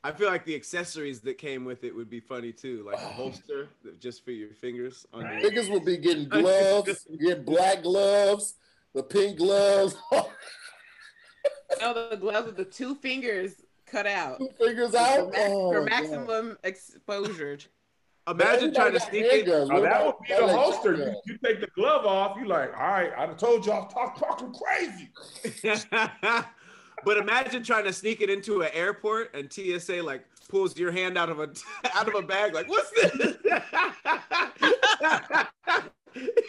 Speaker 5: I feel like the accessories that came with it would be funny too, like a oh. holster just for your fingers. On your,
Speaker 4: Niggas will be getting gloves, get black gloves, the pink gloves, [laughs]
Speaker 3: No, the gloves with the two fingers cut out
Speaker 4: two fingers
Speaker 3: for,
Speaker 4: out.
Speaker 3: max-
Speaker 4: Oh,
Speaker 3: for
Speaker 4: God.
Speaker 3: maximum exposure.
Speaker 5: Imagine trying to sneak it.
Speaker 4: handguns.
Speaker 2: Oh,
Speaker 4: What
Speaker 2: that would
Speaker 4: about-
Speaker 2: be the
Speaker 4: like
Speaker 2: holster. You, you take the glove off. You like, all right. I done told y'all talk talking crazy. [laughs]
Speaker 5: but imagine trying to sneak it into an airport and TSA like pulls your hand out of a [laughs] out of a bag like what's this? [laughs]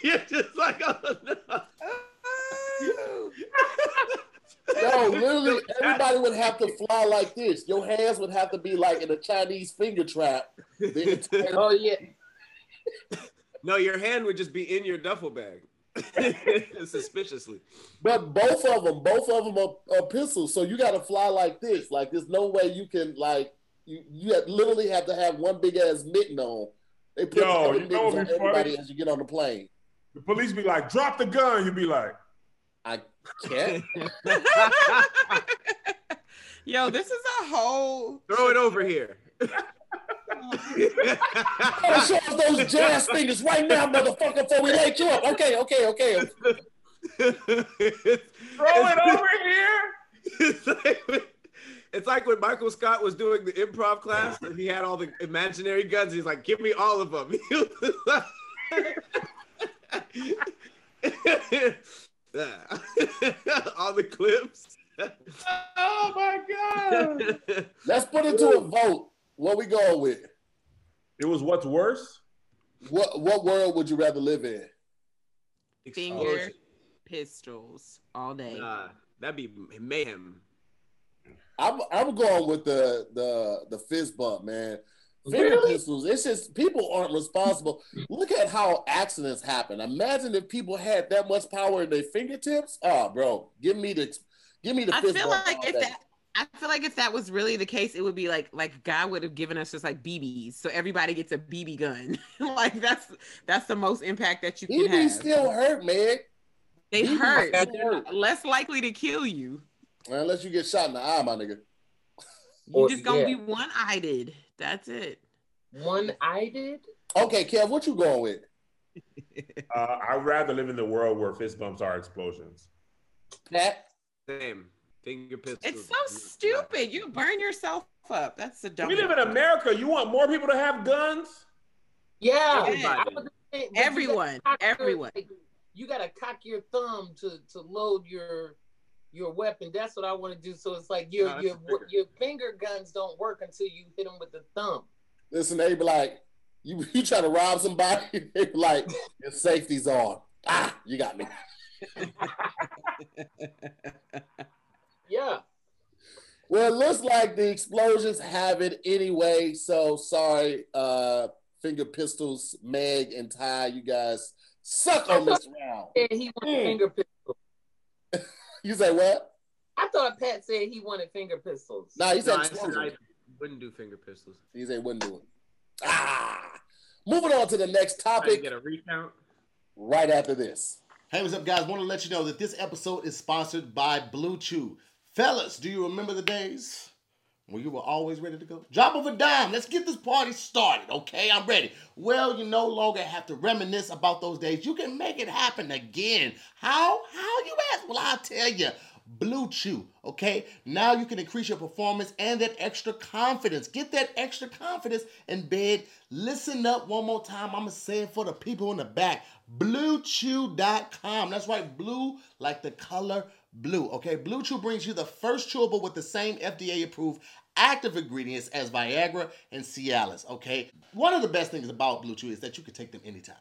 Speaker 5: You're just like oh no. Oh. [laughs]
Speaker 4: Yo, literally, everybody would have to fly like this. Your hands would have to be like in a Chinese finger trap.
Speaker 1: Oh yeah. [laughs]
Speaker 5: No, your hand would just be in your duffel bag. [laughs] Suspiciously.
Speaker 4: But both of them, both of them are, are pistols. So you got to fly like this. Like there's no way you can like you. You have, literally have to have one big ass mitten on. They put
Speaker 2: Yo, you know
Speaker 4: on
Speaker 2: be funny?
Speaker 4: everybody as you get on the plane.
Speaker 2: The police be like, drop the gun. You be like,
Speaker 4: I can't. [laughs]
Speaker 3: Yo, this is a whole.
Speaker 5: Throw it over here.
Speaker 4: Gotta show us those jazz fingers right now, motherfucker, before we light you up. Okay, okay, okay.
Speaker 2: throw it over here.
Speaker 5: it's like, it's like when Michael Scott was doing the improv class and he had all the imaginary guns. He's like, "Give me all of them." [laughs] [laughs] All the clips.
Speaker 2: Oh my god! [laughs]
Speaker 4: Let's put it to a vote. What we going with?
Speaker 2: It was what's worse.
Speaker 4: What what world would you rather live in?
Speaker 3: Finger pistols all day.
Speaker 5: Nah, that'd be mayhem.
Speaker 4: I'm I'm going with the the the fist bump, man. Finger
Speaker 1: Really?
Speaker 4: pistols. It's just people aren't responsible. Look at how accidents happen. Imagine if people had that much power in their fingertips. Oh, bro, give me the give me the
Speaker 3: I
Speaker 4: fist
Speaker 3: feel like if
Speaker 4: day.
Speaker 3: that I feel like if that was really the case, it would be like like God would have given us just like BBs, so everybody gets a BB gun. [laughs] like that's that's the most impact that you can
Speaker 4: BB
Speaker 3: have.
Speaker 4: still hurt, man.
Speaker 3: they
Speaker 4: BB
Speaker 3: hurt,
Speaker 4: still
Speaker 3: but they're
Speaker 4: hurt.
Speaker 3: less likely to kill you.
Speaker 4: Unless you get shot in the eye, my nigga.
Speaker 3: You
Speaker 1: Or-
Speaker 3: just gonna
Speaker 1: yeah.
Speaker 3: be one eyed. That's it.
Speaker 1: One I did.
Speaker 4: Okay, Kev, what you going with? [laughs]
Speaker 2: Uh, I'd rather live in the world where fist bumps are explosions.
Speaker 4: Pat?
Speaker 5: Same. Finger pistols.
Speaker 3: It's so stupid. You burn yourself up. That's the dumb.
Speaker 2: We live in America. You want more people to have guns?
Speaker 1: Yeah.
Speaker 5: Everybody.
Speaker 1: Saying, but you
Speaker 3: Everyone,
Speaker 1: gotta your-
Speaker 3: everyone.
Speaker 1: you gotta cock your thumb to to load your your weapon. That's what I want to do. So it's like your
Speaker 5: No,
Speaker 1: your
Speaker 5: finger.
Speaker 1: your finger guns don't work until you hit them with the thumb.
Speaker 4: Listen, they be like, you you try to rob somebody, [laughs] they be like, your safety's on. Ah, you got me. [laughs]
Speaker 1: Yeah.
Speaker 4: Well, it looks like the explosions have it anyway. So sorry, uh, finger pistols, Meg and Ty, you guys suck on this [laughs] round.
Speaker 1: And he wanted
Speaker 4: Mm.
Speaker 1: finger pistols.
Speaker 4: You say what?
Speaker 1: I thought Pat said he wanted finger pistols.
Speaker 4: Nah, he said
Speaker 5: No, I said. I wouldn't do finger pistols.
Speaker 4: He said wouldn't do it. Ah. Moving on to the next
Speaker 5: I
Speaker 4: topic
Speaker 5: get a recount.
Speaker 4: right after this.
Speaker 6: Hey, what's up, guys? Want to let you know that this episode is sponsored by Blue Chew. Fellas, do you remember the days when you were always ready to go? Drop of a dime. Let's get this party started, okay? I'm ready. Well, you no longer have to reminisce about those days. You can make it happen again. How? How you ask? Well, I'll tell you. Blue Chew, okay? Now you can increase your performance and that extra confidence. Get that extra confidence in bed. Listen up one more time. I'm gonna say it for the people in the back. BlueChew.com. That's right, blue like the color blue. Okay, Blue Chew brings you the first chewable with the same FDA-approved active ingredients as Viagra and Cialis. Okay, one of the best things about Blue Chew is that you can take them anytime,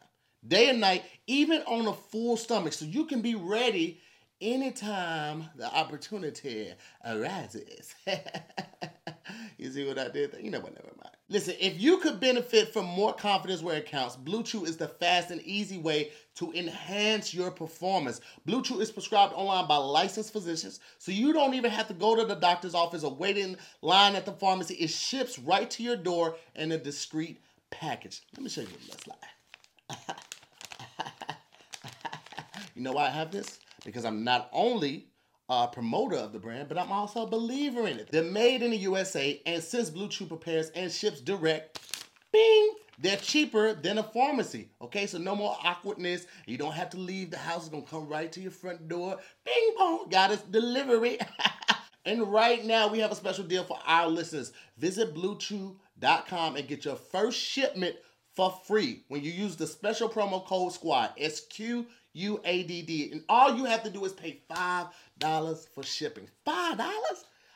Speaker 6: day and night, even on a full stomach, so you can be ready anytime the opportunity arises. [laughs] you see what I did? You know what? Never mind. Listen, if you could benefit from more confidence where it counts, Blue Chew is the fast and easy way to enhance your performance. Blue Chew is prescribed online by licensed physicians, so you don't even have to go to the doctor's office or wait in line at the pharmacy. It ships right to your door in a discreet package. Let me show you that's like. [laughs] You know why I have this? Because I'm not only a promoter of the brand, but I'm also a believer in it. They're made in the USA, and since Blue Chew prepares and ships direct, bing, they're cheaper than a pharmacy. Okay, so no more awkwardness. You don't have to leave the house, it's gonna come right to your front door. Bing bong, got us delivery. [laughs] and right now, we have a special deal for our listeners. Visit bluechew.com and get your first shipment for free when you use the special promo code SQUAD. S Q U A D D. And all you have to do is pay $5 for shipping. $5?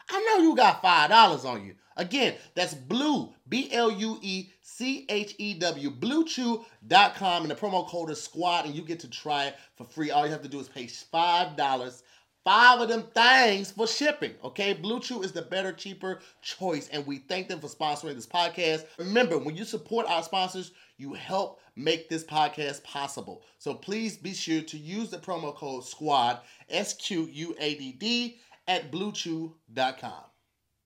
Speaker 6: I know you got $5 on you. Again, that's blue, B L U E C H E W, bluechew.com, and the promo code is SQUAD, and you get to try it for free. All you have to do is pay $5 five of them things for shipping. Okay, Blue Chew is the better, cheaper choice, and we thank them for sponsoring this podcast. Remember, when you support our sponsors, you help make this podcast possible. So please be sure to use the promo code SQUAD, S Q U A D D, at bluechew.com.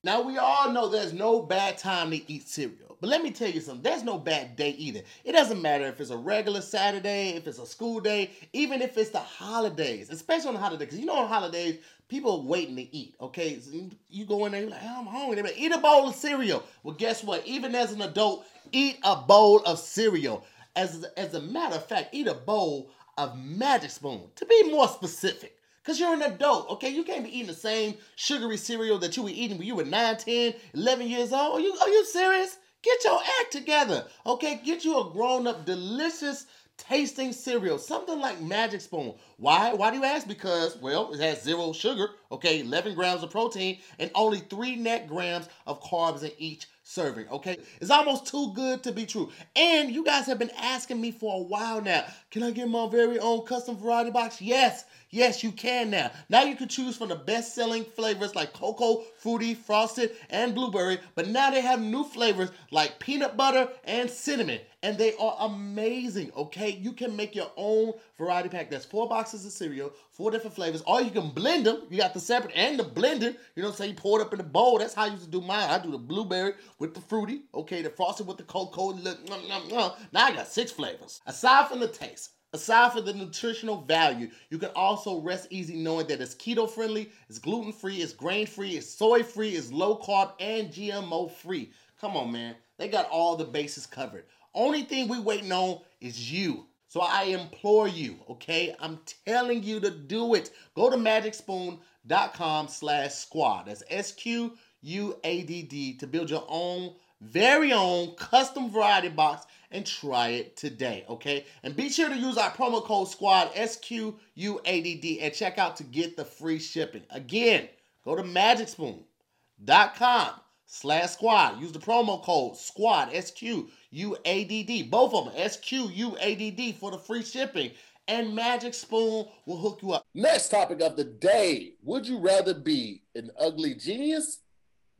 Speaker 6: Now, we all know there's no bad time to eat cereal. But let me tell you something, there's no bad day either. It doesn't matter if it's a regular Saturday, if it's a school day, even if it's the holidays, especially on holidays. Because you know on holidays, people are waiting to eat, okay? So you- go in there, you're like, "Oh, I'm hungry. They're like, eat a bowl of cereal. Well, guess what? Even as an adult, eat a bowl of cereal. As, as a matter of fact, eat a bowl of Magic Spoon. To be more specific. Because you're an adult, okay? You can't be eating the same sugary cereal that you were eating when you were 9, 10, 11 years old. Are you, are you serious? Get your act together, okay? Get you a grown up, delicious, tasting cereal, something like Magic Spoon. Why? Why do you ask? Because, well, it has zero sugar, okay, 11 grams of protein, and only three net grams of carbs in each serving, okay? It's almost too good to be true. And you guys have been asking me for a while now can I get my very own custom variety box? Yes, yes, you can now. Now you can choose from the best selling flavors like cocoa, fruity, frosted, and blueberry, but now they have new flavors like peanut butter and cinnamon, and they are amazing, okay? You can make your own variety pack. That's four boxes of cereal, four different flavors, or you can blend them. You got the separate and the blended. You know what I'm saying? You pour it up in the bowl. That's how I used to do mine. I do the blueberry with the fruity, okay, the frosted with the cocoa. Now I got six flavors. Aside from the taste, Aside from the nutritional value, you can also rest easy knowing that it's keto friendly, it's gluten free, it's grain free, it's soy free, it's low carb, and GMO free. Come on, man. They got all the bases covered. Only thing we waiting on is you. So I implore you, okay? I'm telling you to do it. Go to magicspoon.com slash squad. That's S-Q-U-A-D-D to build your own, very own custom variety box and try it today, okay? And be sure to use our promo code SQUAD, S-Q-U-A-D-D, and check out to get the free shipping. Again, go to magicspoon.com slash squad. Use the promo code SQUAD, S-Q-U-A-D-D. Both of them, S-Q-U-A-D-D for the free shipping. And Magic Spoon will hook you up.
Speaker 4: Next topic of the day. Would you rather be an ugly genius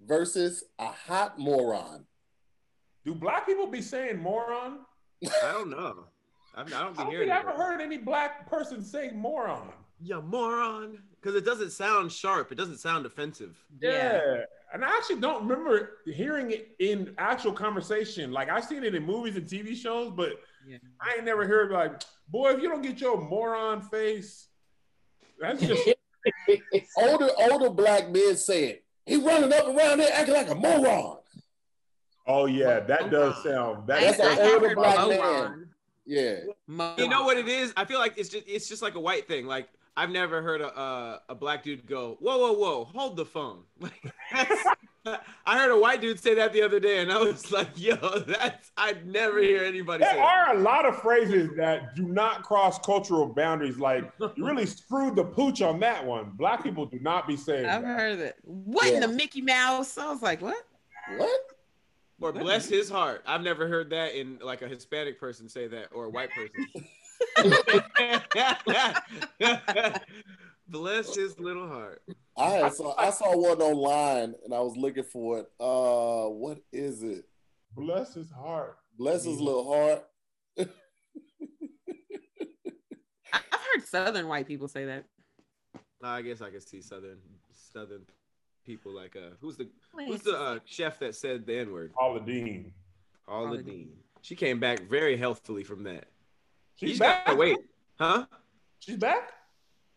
Speaker 4: versus a hot moron?
Speaker 2: Do black people be saying moron?
Speaker 5: I don't know. I'm, I don't
Speaker 2: I
Speaker 5: be
Speaker 2: don't
Speaker 5: hearing
Speaker 2: think I
Speaker 5: it.
Speaker 2: ever heard any black person say moron.
Speaker 5: Yeah, moron. Because it doesn't sound sharp. It doesn't sound offensive.
Speaker 2: Yeah. And I actually don't remember hearing it in actual conversation. Like I've seen it in movies and TV shows, but
Speaker 3: Yeah.
Speaker 2: I ain't never heard like, boy, if you don't get your moron face, that's [laughs] just
Speaker 4: older older black men say it. He running up around there acting like a moron.
Speaker 2: Oh yeah, that does sound that
Speaker 4: That's
Speaker 3: I,
Speaker 4: an
Speaker 3: I
Speaker 4: older black
Speaker 3: moron.
Speaker 4: man. Yeah.
Speaker 5: You know what it is? I feel like it's just it's just like a white thing. Like I've never heard a a, a black dude go, "Whoa, whoa, whoa, hold the phone." [laughs] Like that's, I heard a white dude say that the other day, and I was like, "Yo, that's I'd never hear anybody say
Speaker 2: There
Speaker 5: that."
Speaker 2: are a lot of phrases that do not cross cultural boundaries. Like you really [laughs] screwed the pooch on that one. Black people do not be saying
Speaker 3: I've
Speaker 2: that.
Speaker 3: heard it. What in the Mickey Mouse? I was like, what?
Speaker 4: What?
Speaker 5: Or bless his heart. I've never heard that in like a Hispanic person say that or a white person. [laughs] [laughs] bless his little heart.
Speaker 4: I saw I saw one online and I was looking for it. Uh what is it?
Speaker 2: Bless his heart.
Speaker 4: Bless his little heart.
Speaker 3: I- I've heard Southern white people say that.
Speaker 5: I guess I could see southern southern people like uh who's the who's the uh, chef that said the N word?
Speaker 2: Paula Deen.
Speaker 5: All
Speaker 3: Paula
Speaker 5: Deen. She came back very healthily from that.
Speaker 2: She's
Speaker 5: She's
Speaker 2: back.
Speaker 5: gotta wait, huh?
Speaker 2: She's back.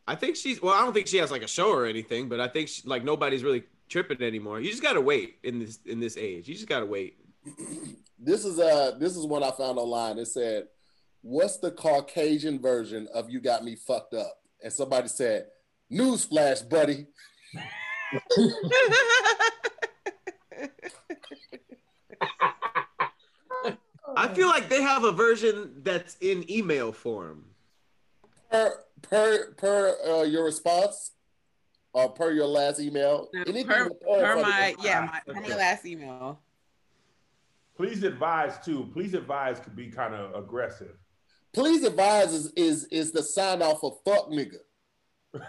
Speaker 5: I think she's well. I don't think she has like a show or anything, but I think she, like nobody's really tripping anymore. You just gotta wait in this in this age. You just gotta wait. [clears throat]
Speaker 4: This is uh this is one I found online. It said, What's the Caucasian version of you got me fucked up? And somebody said, Newsflash, buddy. [laughs]
Speaker 5: I feel like they have a version that's in email form.
Speaker 4: Per per per uh, your response or per your last email. Anything
Speaker 3: Per,
Speaker 4: per
Speaker 3: per my yeah, my, per my last email.
Speaker 2: Please advise too. Please advise could be kind of aggressive.
Speaker 4: Please advise is is, is the sign off of fuck nigga. [laughs]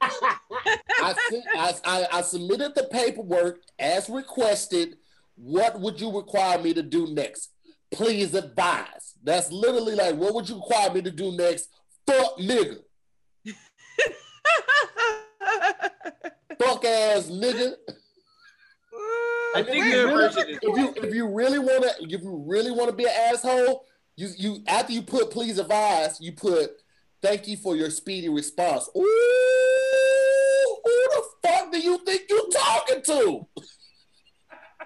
Speaker 4: I, sent, I, I, I submitted the paperwork as requested. What would you require me to do next? Please advise. That's literally like, what would you require me to do next? Fuck nigga. [laughs] Fuck ass nigga.
Speaker 5: I think
Speaker 4: If you really-
Speaker 5: is
Speaker 4: if you if you really wanna if you really wanna be an asshole, you you after you put please advise, you put thank you for your speedy response. Ooh, who the fuck do you think you're talking to?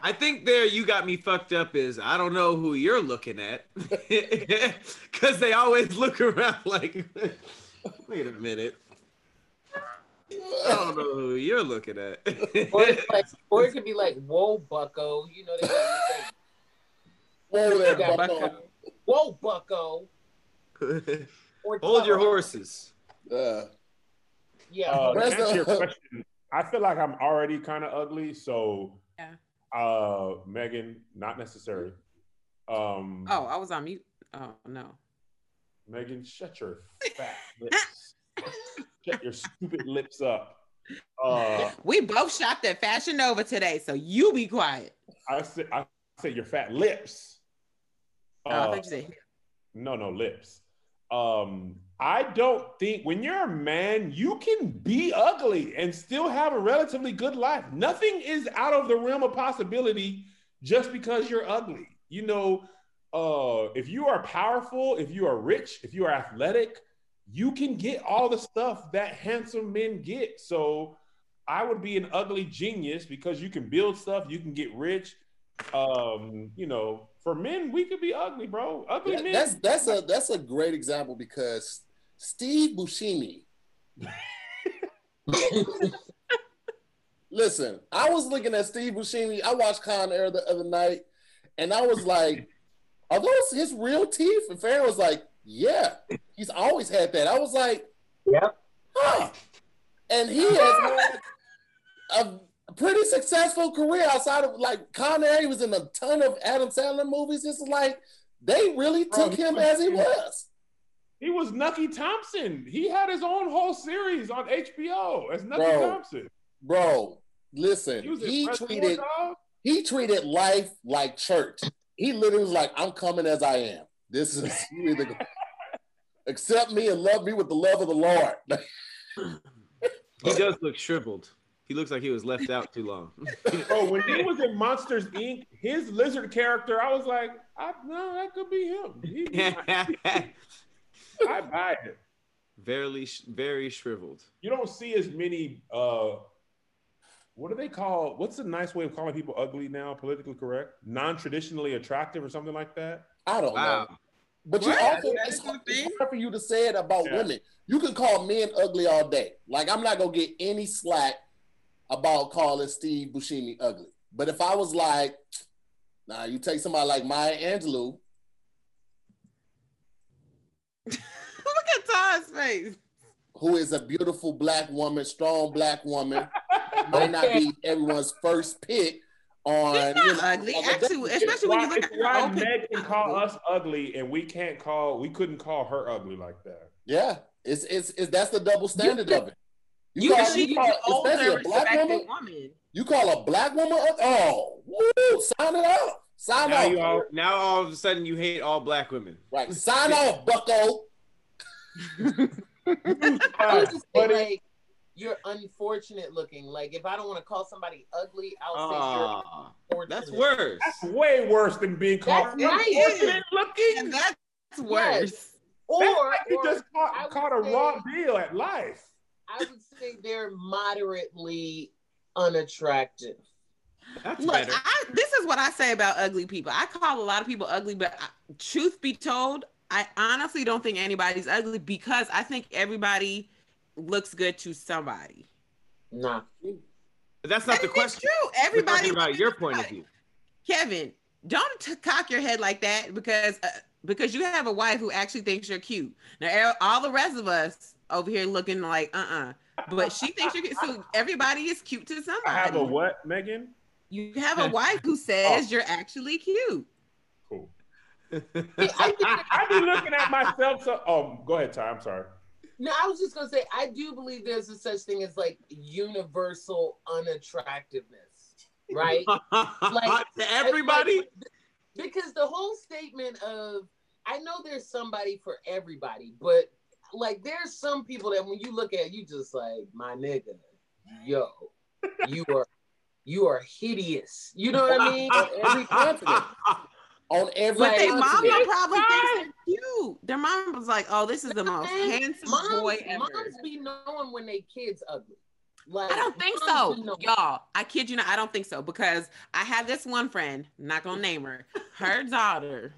Speaker 5: I think there you got me fucked up is I don't know who you're looking at. [laughs] Cause they always look around like wait a minute. I don't know who you're looking at.
Speaker 1: Or, [laughs] like, or it could be like, whoa, bucko. You know, they gotta
Speaker 4: Whoa there, bucko.
Speaker 1: whoa, bucko. [laughs] Or
Speaker 5: Hold your horses.
Speaker 4: Uh,
Speaker 1: Yeah.
Speaker 2: Uh, to answer your question, I feel like I'm already kind of ugly, so
Speaker 3: Yeah.
Speaker 2: uh, Megan, not necessary. Um,
Speaker 3: Oh, I was on mute. Oh no.
Speaker 2: Megan, shut your fat lips. shut your stupid lips up. Uh,
Speaker 3: We both shopped at Fashion Nova today, so you be quiet.
Speaker 2: I said, I said your fat lips.
Speaker 3: Oh, I
Speaker 2: Uh,
Speaker 3: thought you said
Speaker 2: no, no lips. Um, I don't think when you're a man, you can be ugly and still have a relatively good life. Nothing is out of the realm of possibility just because you're ugly. You know, uh, if you are powerful, if you are rich, if you are athletic, you can get all the stuff that handsome men get. So I would be an ugly genius because you can build stuff, you can get rich. Um, you know, for men, we could be ugly, bro. Ugly
Speaker 4: that-
Speaker 2: men.
Speaker 4: that's that's a that's a great example because Steve Buscemi. [laughs] Listen, I was looking at Steve Buscemi. I watched Con Air the other night, and I was like, "Are those his real teeth?" And Farron was like, "Yeah, he's always had that." I was like,
Speaker 1: Yep.
Speaker 4: "Huh." And he has had a pretty successful career outside of like Con Air. He was in a ton of Adam Sandler movies. This is like they really took
Speaker 2: he
Speaker 4: him
Speaker 2: was-
Speaker 4: as he was.
Speaker 2: He was Nucky Thompson. He had his own whole series on HBO as Nucky
Speaker 4: Bro.
Speaker 2: Thompson.
Speaker 4: Bro, listen,
Speaker 2: He was in
Speaker 4: he
Speaker 2: Reservoir
Speaker 4: treated
Speaker 2: Dogs.
Speaker 4: he treated life like church. He literally was like, "I'm coming as I am. This is [laughs] you either accept me and love me with the love of the Lord." [laughs]
Speaker 5: He does look shriveled. He looks like he was left out too long. [laughs]
Speaker 2: oh, when he was in Monsters Inc., his lizard character, I was like, I, no, that could be him. He, [laughs] I buy it.
Speaker 5: very, very shriveled.
Speaker 2: You don't see as many. uh What do they call? What's a nice way of calling people ugly now? Politically correct, non-traditionally attractive, or something like that.
Speaker 4: I don't
Speaker 5: Wow.
Speaker 4: know. But you also it's
Speaker 3: is a
Speaker 4: hard, it's hard for you to say it about
Speaker 2: Yeah.
Speaker 4: women. You can call men ugly all day. Like I'm not gonna get any slack about calling Steve Buscemi ugly. But if I was like, nah, you take somebody like Maya Angelou, [laughs]
Speaker 3: Look at Todd's face.
Speaker 4: who is a beautiful black woman, strong black woman, [laughs] might not be everyone's first pick on
Speaker 3: She's
Speaker 4: you know,
Speaker 3: ugly,
Speaker 4: on
Speaker 3: actually,
Speaker 4: dating
Speaker 3: especially when you look at
Speaker 2: why
Speaker 3: old
Speaker 2: Meg can oh, call us ugly, and we can't call, we couldn't call her ugly like that.
Speaker 4: Yeah, it's, it's it's that's the double standard of it.
Speaker 3: You
Speaker 4: call,
Speaker 3: can see
Speaker 4: you call
Speaker 3: an older,
Speaker 4: especially a black woman.
Speaker 3: woman.
Speaker 4: You call a black woman? ug- Oh, woo, sign it out. Sign
Speaker 5: Now
Speaker 4: off.
Speaker 5: you all, now all of a sudden you hate all black women.
Speaker 4: right, sign off, Bucko. [laughs]
Speaker 1: I would just say like you're unfortunate looking. Like if I don't want to call somebody ugly, I'll say
Speaker 5: Ah,
Speaker 1: you're unfortunate.
Speaker 5: that's worse.
Speaker 2: That's way worse than being called
Speaker 1: That's right.
Speaker 2: unfortunate looking.
Speaker 3: And that's worse.
Speaker 1: Or,
Speaker 2: That's like you
Speaker 1: or
Speaker 2: just caught, caught a
Speaker 1: say-
Speaker 2: raw deal at life.
Speaker 1: I would say they're moderately unattractive.
Speaker 5: That's
Speaker 3: Look,
Speaker 5: better.
Speaker 3: I, this is what I say about ugly people. I call a lot of people ugly, but I, truth be told, I honestly don't think anybody's ugly because I think everybody looks good to somebody.
Speaker 1: Nah.
Speaker 5: But that's not the
Speaker 3: And it's
Speaker 5: question.
Speaker 3: True. Everybody
Speaker 5: about your point of view.
Speaker 3: Kevin, don't t- cock your head like that because uh, because you have a wife who actually thinks you're cute. Now all the rest of us over here looking like uh uh but she thinks you're cute. So everybody is cute to somebody.
Speaker 2: I have a what, Megan?
Speaker 3: You have a wife who says oh. you're actually cute.
Speaker 2: Cool.
Speaker 1: I [laughs] think
Speaker 2: I be looking at myself. So, oh, go ahead, Ty. I'm sorry.
Speaker 1: No, I was just gonna say I do believe there's a such thing as like universal unattractiveness, right? [laughs]
Speaker 5: to everybody.
Speaker 1: Like, because the whole statement of I know there's somebody for everybody, but like there's some people that when you look at you just like my nigga, yo, you are you are hideous. You know what I mean?
Speaker 4: On every continent. On every
Speaker 3: But their
Speaker 4: continent.
Speaker 3: mama probably thinks they're cute. Their mom was like, "Oh, this is the most
Speaker 1: Man,
Speaker 3: handsome
Speaker 1: moms,
Speaker 3: boy ever."
Speaker 1: moms be knowing when they kids ugly. Like
Speaker 3: I don't think so, y'all. I kid you not. I don't think so because I have this one friend. Not gonna name her. Her daughter.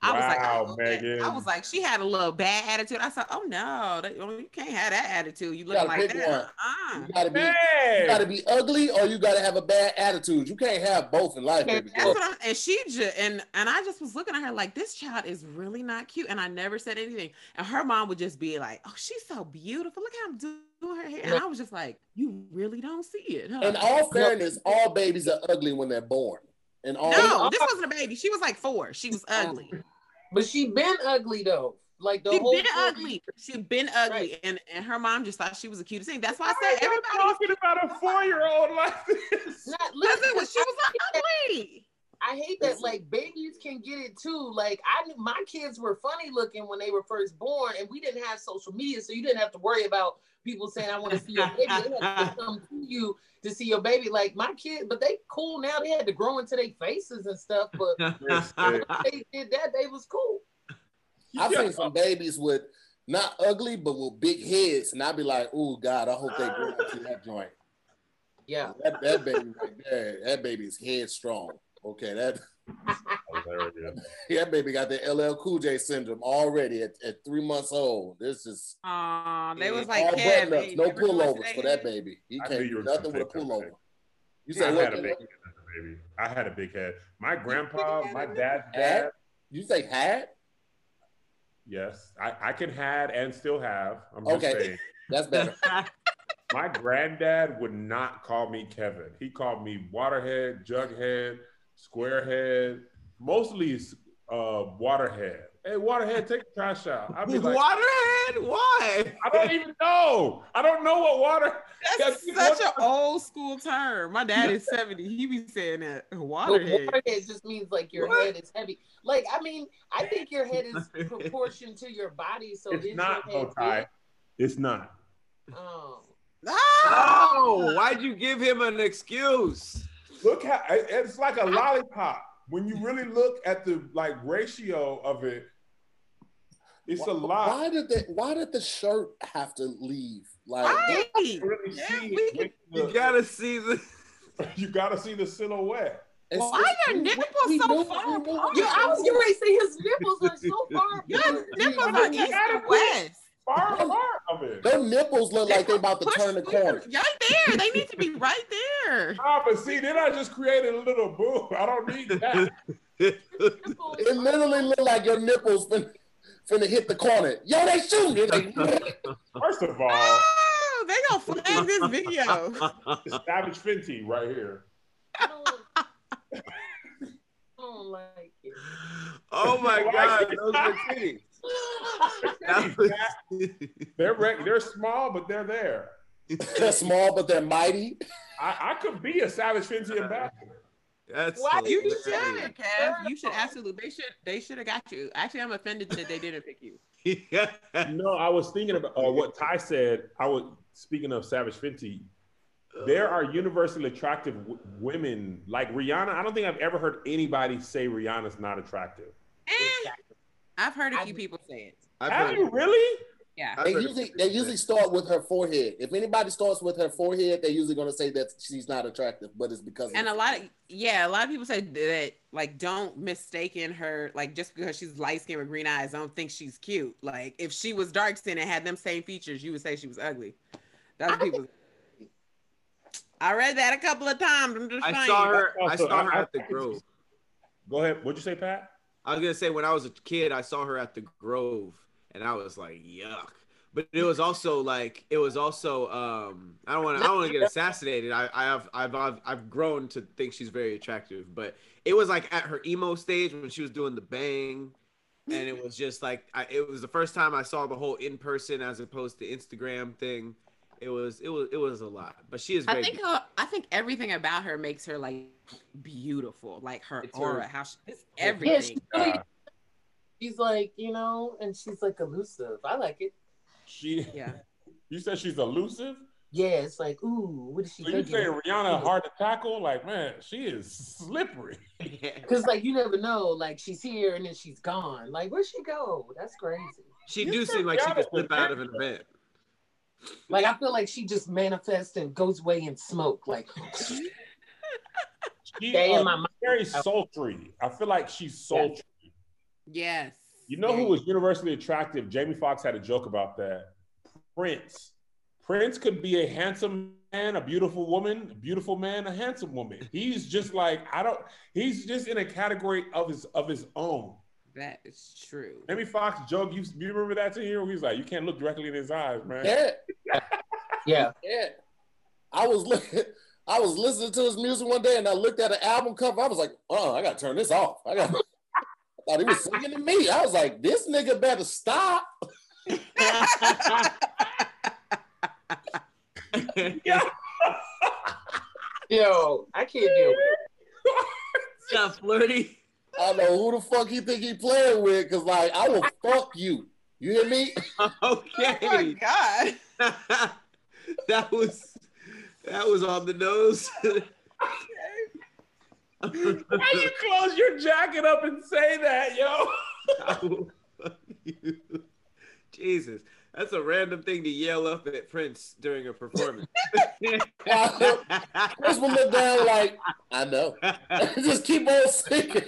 Speaker 3: I was like, oh,
Speaker 2: Wow,
Speaker 3: oh, okay.
Speaker 2: Megan.
Speaker 3: I was like, she had a little bad attitude. I said, oh no, that, oh, you can't have that attitude. You
Speaker 4: You
Speaker 3: like that?
Speaker 4: one.
Speaker 3: Uh-uh.
Speaker 4: You gotta be, you gotta be ugly or you gotta have a bad attitude. You can't have both in life, baby.
Speaker 3: That's what I'm, and she just and and I just was looking at her like this child is really not cute, and I never said anything. And her mom would just be like, "Oh, she's so beautiful. Look how I'm doing her hair." And I was just like, "You really don't see it, huh?"
Speaker 4: In all fairness, all babies are ugly when they're born. And all
Speaker 3: no, this wasn't a baby. She was like four. She was oh. ugly.
Speaker 1: But she been ugly though. Like the
Speaker 3: She
Speaker 1: whole
Speaker 3: been
Speaker 1: four
Speaker 3: ugly. She been ugly, and and her mom just thought she was the cutest thing. That's why I
Speaker 2: Why
Speaker 3: said everybody.
Speaker 2: talking about a four-year-old like this.
Speaker 1: Not,
Speaker 3: Because
Speaker 1: listen,
Speaker 3: it was, she was ugly.
Speaker 1: I hate that like babies can get it too. Like I knew my kids were funny looking when they were first born, and we didn't have social media, so you didn't have to worry about people saying I want to see your baby. They had to come [laughs] to you to see your baby. Like my kids, but they cool now. They had to grow into their faces and stuff, but they did that, they was cool.
Speaker 4: I've seen some babies with not ugly, but with big heads, and I'd be like, "Oh God, I hope they grow into that joint."
Speaker 1: Yeah.
Speaker 4: That, that baby right there, that baby's headstrong. Okay, that
Speaker 2: Hilarious.
Speaker 4: that baby got the LL Cool J syndrome already at, at three months old. This is
Speaker 3: Aw, they was
Speaker 4: all
Speaker 3: like, Kev,
Speaker 4: button no
Speaker 3: never went to
Speaker 4: pullovers for that baby. He
Speaker 2: I
Speaker 4: can't
Speaker 2: you
Speaker 4: do nothing with a
Speaker 2: say
Speaker 4: pullover. You
Speaker 2: I
Speaker 4: say
Speaker 2: had
Speaker 4: what?
Speaker 2: a big head baby. I had a big head. My grandpa, my dad's
Speaker 4: Had?
Speaker 2: dad.
Speaker 4: You say had?
Speaker 2: Yes, I, I can had and still have. I'm just
Speaker 4: Okay.
Speaker 2: saying. [laughs]
Speaker 4: That's better.
Speaker 2: My granddad would not call me Kevin. He called me Waterhead, Jughead, Squarehead, mostly uh, Waterhead. Hey, Waterhead, take a trash out. I'd be like,
Speaker 5: Waterhead? Why?
Speaker 2: I don't even know. I don't know what water.
Speaker 3: That's
Speaker 2: Yeah,
Speaker 3: such an old school term. My dad is 70. He be saying that.
Speaker 1: But
Speaker 3: Waterhead.
Speaker 1: waterhead just means like your
Speaker 5: What?
Speaker 1: head is heavy. Like I mean, I think your head is proportioned to your body. So
Speaker 2: It's
Speaker 1: is
Speaker 2: not
Speaker 1: your head
Speaker 2: tie. It's not.
Speaker 1: Oh.
Speaker 3: No!
Speaker 5: Oh, why'd you give him an excuse?
Speaker 2: Look how it's like a lollipop. When you really look at the like ratio of it, it's a lot.
Speaker 4: Why did the Why did the shirt have to leave? Like
Speaker 3: Right.
Speaker 2: You really
Speaker 3: Yeah,
Speaker 2: see
Speaker 3: we.
Speaker 5: You
Speaker 2: The-
Speaker 5: gotta see the. [laughs]
Speaker 2: you gotta see the silhouette.
Speaker 4: it's-
Speaker 3: Why
Speaker 4: it's-
Speaker 3: your nipples
Speaker 4: we
Speaker 3: so
Speaker 4: knew-
Speaker 3: far apart?
Speaker 1: Yeah, I was getting ready to say his nipples are so far. [laughs]
Speaker 3: Your nipples are east and west.
Speaker 2: Far apart of it.
Speaker 4: Their nipples look like they about to turn the
Speaker 3: through.
Speaker 4: corner.
Speaker 3: Right there. They need to be right there. [laughs]
Speaker 2: Ah, but see, then I just created a little boo. I don't need that.
Speaker 4: It literally looked like your nipples finna, finna hit the corner. Yo, they shooting. They- [laughs]
Speaker 2: First of all,
Speaker 3: Oh, they gonna flag this video.
Speaker 2: Savage Fenty right here. [laughs]
Speaker 1: I don't, like it.
Speaker 5: oh my god, those are titties. [laughs]
Speaker 2: Titties, [laughs] They're rec- they're small, but they're there.
Speaker 4: They're small, but they're mighty.
Speaker 2: I, I could be a Savage Fenty ambassador.
Speaker 5: That's
Speaker 1: Why do
Speaker 3: You
Speaker 5: hilarious.
Speaker 3: should, Kev. You should absolutely. They should. They should have got you. Actually, I'm offended that they didn't pick you. [laughs]
Speaker 2: No, I was thinking about uh, what Ty said. I was speaking of Savage Fenty. There are universally attractive w- women like Rihanna. I don't think I've ever heard anybody say Rihanna's not attractive.
Speaker 3: Eh, I've heard a few people say it.
Speaker 5: I've
Speaker 2: Have
Speaker 5: heard-
Speaker 2: you really?
Speaker 3: Yeah.
Speaker 5: I've
Speaker 4: They usually they usually start with her forehead. If anybody starts with her forehead, they're usually gonna say that she's not attractive, but it's because
Speaker 3: And
Speaker 4: the
Speaker 3: a lot of yeah, a lot of people say that like don't mistaken her like just because she's light skinned with green eyes, I don't think she's cute. Like if she was dark skinned and had them same features, you would say she was ugly. That's what people. I read that a couple of times. I'm just
Speaker 5: I
Speaker 3: saying.
Speaker 5: saw her. I saw her at the Grove.
Speaker 2: Go ahead. What'd you say, Pat?
Speaker 5: I was gonna say when I was a kid, I saw her at the Grove, and I was like, yuck. But it was also like it was also um I don't want to I don't want to get assassinated. I I have I've, I've I've grown to think she's very attractive, but it was like at her emo stage when she was doing the bang, and it was just like I, it was the first time I saw the whole in person as opposed to Instagram thing. It was it was it was a lot, but she is
Speaker 3: I think her, I think everything about her makes her like beautiful, like her
Speaker 5: It's her-
Speaker 3: aura, how she, it's
Speaker 1: Yeah,
Speaker 3: everything.
Speaker 1: she's, really, she's like, you know, and she's like elusive. I like it.
Speaker 2: she.
Speaker 3: Yeah. [laughs]
Speaker 2: You said she's elusive.
Speaker 1: Yeah, it's like, ooh, what is she
Speaker 2: So you say Rihanna hard to tackle? Like, man, she is slippery. [laughs] [laughs]
Speaker 1: Because like you never know, like she's here and then she's gone. Like where'd she go? That's crazy.
Speaker 5: she do seem like she could slip out of an event.
Speaker 1: Like I feel like she just manifests and goes away in smoke. Like
Speaker 2: She
Speaker 1: stay in
Speaker 2: uh,
Speaker 1: my mind.
Speaker 2: very sultry. I feel like she's sultry.
Speaker 3: Yes.
Speaker 2: You know who was universally attractive? Jamie Foxx had a joke about that. Prince. Prince could be a handsome man, a beautiful woman, a beautiful man, a handsome woman. He's just like I don't. He's just in a category of his of his own.
Speaker 3: That is true.
Speaker 2: Jamie Foxx joke. You, you remember that Tahir? He's like, you can't look directly in his eyes, man.
Speaker 4: Yeah, [laughs]
Speaker 1: Yeah.
Speaker 4: yeah. I was looking. I was listening to his music one day, and I looked at the album cover. I was like, "Oh, I gotta turn this off." I got. I thought he was singing to me. I was like, "This nigga better stop." [laughs]
Speaker 1: Yo, I can't deal with it.
Speaker 5: Not flirty.
Speaker 4: I don't know who the fuck he think he playing with, cause like I will fuck you. You hear me? [laughs] Okay.
Speaker 3: Oh my
Speaker 5: Okay.
Speaker 3: god. [laughs]
Speaker 5: that was that was on the nose. [laughs]
Speaker 2: Why you close your jacket up and say that, yo? [laughs]
Speaker 5: I will fuck you. Jesus, that's a random thing to yell up at Prince during a performance. [laughs]
Speaker 4: Chris will look down like, I know. Just keep on singing.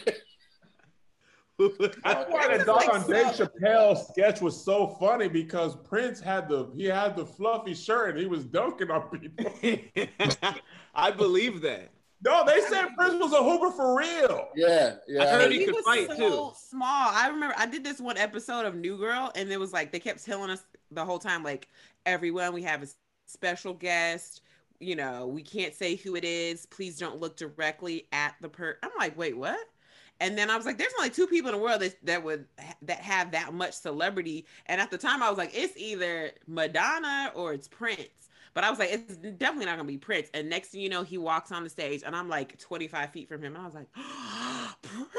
Speaker 2: That's why the
Speaker 3: Prince is
Speaker 2: dog on Dave
Speaker 3: so-
Speaker 2: Chappelle sketch was so funny because Prince had the he had the fluffy shirt and he was dunking on people. [laughs]
Speaker 5: I believe that.
Speaker 2: No, they said Prince was a hooper for real.
Speaker 4: Yeah, yeah.
Speaker 5: heard he could
Speaker 3: was
Speaker 5: fight,
Speaker 3: so
Speaker 5: too.
Speaker 3: small. I remember I did this one episode of New Girl, and it was like they kept telling us the whole time, like everyone we have a special guest. You know, we can't say who it is. Please don't look directly at the per. I'm like, wait, what? And then I was like, there's only two people in the world that, that would that have that much celebrity. And at the time, I was like, it's either Madonna or it's Prince. But I was like, it's definitely not gonna be Prince. And next thing you know, he walks on the stage, and I'm like 25 feet from him. And I was like, [gasps]
Speaker 5: "I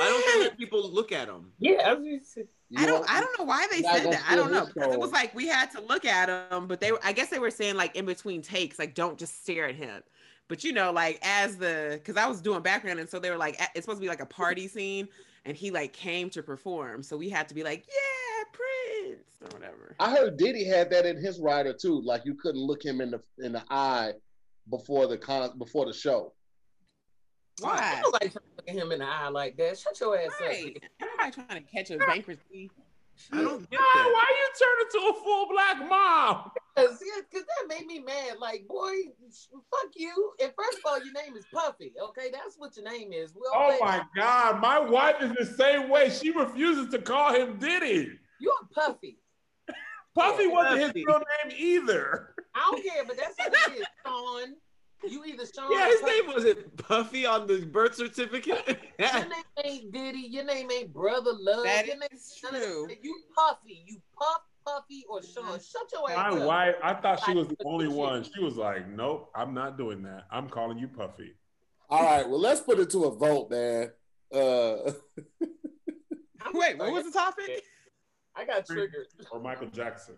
Speaker 5: don't they let people look at him?
Speaker 1: Yeah, I was just,
Speaker 3: I don't I don't know why they said that. I don't know. Because it was like we had to look at him, but they were I guess they were saying like in between takes, like don't just stare at him. But you know, like as the because I was doing background and so they were like it's supposed to be like a party scene and he like came to perform. So we had to be like, Yeah, Prince or whatever.
Speaker 4: I heard Diddy had that in his rider too. Like you couldn't look him in the in the eye before the con before the show.
Speaker 3: Why?
Speaker 1: I don't like trying to look at him in the eye like that. Shut your ass
Speaker 3: Right.
Speaker 1: up.
Speaker 3: Everybody trying to catch a bankruptcy.
Speaker 5: I don't get
Speaker 2: Oh,
Speaker 5: that.
Speaker 2: why you turn into a full black mom?
Speaker 1: Cause, yeah, 'cause that made me mad. Like, boy, fuck you. And first of all, your name is Puffy. Okay, that's what your name is. We
Speaker 2: Oh
Speaker 1: okay.
Speaker 2: my God, my wife is the same way. She refuses to call him Diddy.
Speaker 1: You're Puffy.
Speaker 2: Puffy wasn't his real name either.
Speaker 1: I don't care, but that's what it is, Sean. You either Sean.
Speaker 5: Yeah, his
Speaker 1: Puffy.
Speaker 5: name wasn't Puffy on the birth certificate.
Speaker 1: Your name ain't Diddy. Your name ain't Brother Love.
Speaker 3: That
Speaker 1: your name
Speaker 3: is
Speaker 1: none
Speaker 3: true.
Speaker 1: You Puffy. You Puff, Puffy, or Sean. Shut your ass
Speaker 2: My
Speaker 1: up.
Speaker 2: wife, I thought she was the only one. She was like, "Nope, I'm not doing that. I'm calling you Puffy."
Speaker 4: All right, well let's put it to a vote, man. Uh, [laughs]
Speaker 3: Wait, what was the topic?
Speaker 1: I got triggered.
Speaker 2: Or Michael Jackson.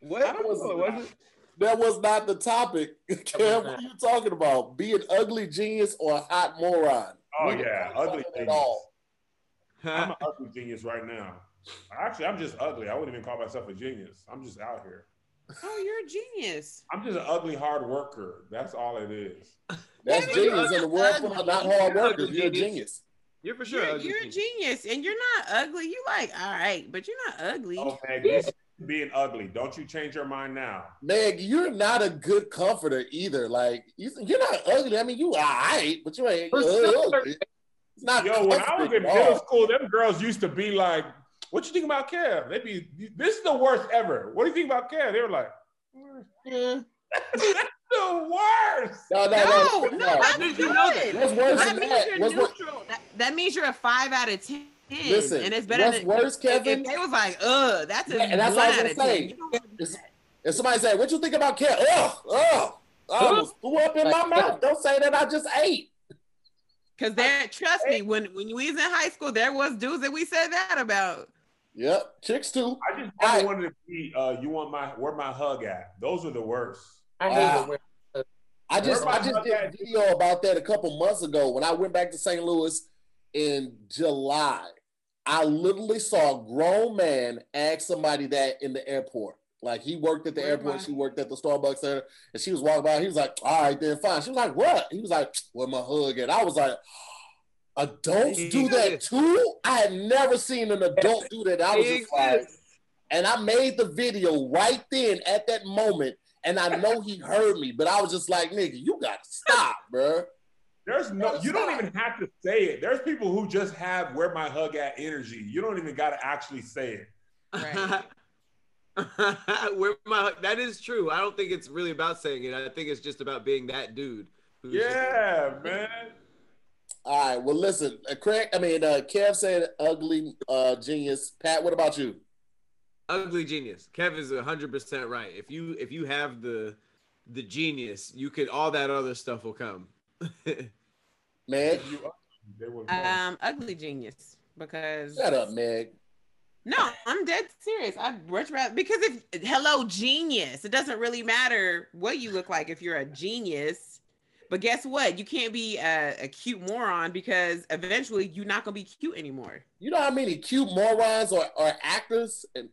Speaker 5: what?
Speaker 4: I don't
Speaker 5: was it?
Speaker 4: That was not the topic. [laughs] Cam, what are you talking about? Be an ugly genius or a hot moron?
Speaker 2: Oh
Speaker 4: We
Speaker 2: yeah, ugly genius.
Speaker 4: at all.
Speaker 2: I'm an ugly genius right now. Actually, I'm just ugly. I wouldn't even call myself a genius. I'm just out here.
Speaker 3: Oh, you're a genius.
Speaker 2: I'm just an ugly hard worker. That's all it is.
Speaker 4: That's
Speaker 3: That
Speaker 4: genius in the world
Speaker 3: ugly.
Speaker 4: for not hard workers.
Speaker 5: Ugly
Speaker 4: You're a
Speaker 5: genius.
Speaker 4: genius.
Speaker 5: You're for sure.
Speaker 3: You're,
Speaker 5: ugly
Speaker 3: you're a
Speaker 5: genius.
Speaker 3: genius, and you're not ugly. You like all right, but you're not ugly.
Speaker 2: Oh, Meg, this is being ugly. Don't you change your mind now.
Speaker 4: Meg, you're not a good comforter either. Like you, you're not ugly. I mean, you all right, but you ain't ugly.
Speaker 1: sure.
Speaker 4: It's not.
Speaker 2: Yo, when I was in middle school, them girls used to be like, "What you think about Kev?" They'd be, "This is the worst ever." What do you think about Kev? They were like,
Speaker 1: Yeah.
Speaker 2: "The worst."
Speaker 4: No, no,
Speaker 3: No,
Speaker 4: no,
Speaker 3: no,
Speaker 4: no.
Speaker 3: that's
Speaker 5: did you know that?
Speaker 4: What's worse
Speaker 3: That
Speaker 4: than
Speaker 3: means
Speaker 4: that?
Speaker 3: you're
Speaker 4: What's wor-
Speaker 3: neutral. That, that means you're a five out of ten.
Speaker 4: Listen,
Speaker 3: and it's better
Speaker 4: what's
Speaker 3: than
Speaker 4: worse,
Speaker 3: if-
Speaker 4: Kevin?
Speaker 3: If they was like, "Ugh, that's a
Speaker 4: Yeah, and that's
Speaker 3: one
Speaker 4: what I
Speaker 3: out
Speaker 4: was gonna say.
Speaker 3: You don't wanna do
Speaker 4: It's-
Speaker 3: that.
Speaker 4: If somebody say, "What you think about Kev?" Ugh, ugh. I almost threw up in my mouth. Don't say that. I just ate.
Speaker 3: Cause there, trust me, when when we was in high school, there was dudes that we said that about.
Speaker 4: Yep, chicks too.
Speaker 2: I just never
Speaker 4: I-
Speaker 2: wanted to be. Uh, you want my where my hug at? Those are the worst.
Speaker 1: I hate it. When,
Speaker 4: I just I just did a video about that a couple months ago when I went back to St. Louis in July. I literally saw a grown man ask somebody that in the airport. Like he worked at the
Speaker 3: Where
Speaker 4: airport, she worked at the Starbucks Center, and she was walking by. He was like, "All right, then fine." She was like, "What?" He was like, "Where my hug And I was like, Adults
Speaker 5: He
Speaker 4: do that
Speaker 5: exists.
Speaker 4: too? I had never seen an adult do that. I was
Speaker 5: He
Speaker 4: just like, and I made the video right then at that moment, and I know he heard me, but I was just like, nigga, you gotta stop, bro.
Speaker 2: There's no, you don't even have to say it. There's people who just have where my hug at energy. You don't even got to actually say it.
Speaker 3: Right. [laughs]
Speaker 5: Where my that is true. I don't think it's really about saying it. I think it's just about being that dude. who's just-
Speaker 2: Yeah, man. [laughs]
Speaker 4: All right, well, listen, uh, Craig, I mean, uh, Kev said ugly uh, genius. Pat, what about you?
Speaker 5: ugly genius. Kev is hundred percent right. If you if you have the the genius, you could all that other stuff will come. [laughs]
Speaker 4: Meg?
Speaker 2: You, they will
Speaker 3: Um, ugly genius because
Speaker 4: Shut up, Meg.
Speaker 3: No, I'm dead serious. I'd much rather because if hello genius, it doesn't really matter what you look like if you're a genius. But guess what? You can't be a, a cute moron because eventually you're not gonna be cute anymore.
Speaker 4: You know how many cute morons are, are actors? And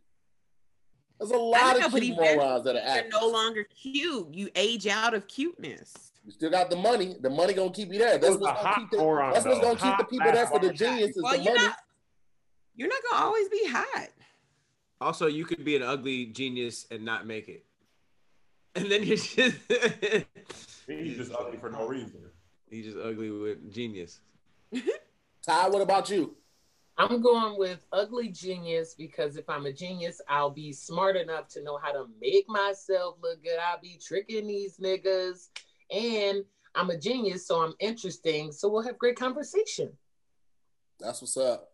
Speaker 4: there's a lot
Speaker 3: know,
Speaker 4: of
Speaker 3: but
Speaker 4: cute morons that are
Speaker 3: You're
Speaker 4: actors.
Speaker 3: no longer cute. You age out of cuteness.
Speaker 4: You still got the money. The money gonna keep you there. That's what's
Speaker 2: are
Speaker 4: gonna keep the,
Speaker 2: morons,
Speaker 4: that's what's gonna keep the people there for the
Speaker 2: morons.
Speaker 4: genius is
Speaker 3: Well,
Speaker 4: the
Speaker 3: you're
Speaker 4: money.
Speaker 3: not. You're not gonna always be hot.
Speaker 5: Also, you could be an ugly genius and not make it. [laughs] And then you're just [laughs]
Speaker 2: He's just ugly for no reason.
Speaker 5: He's just ugly with genius. [laughs]
Speaker 4: Ty, what about you?
Speaker 1: I'm going with ugly genius because if I'm a genius, I'll be smart enough to know how to make myself look good. I'll be tricking these niggas. And I'm a genius, so I'm interesting. So we'll have great conversation.
Speaker 4: That's what's up.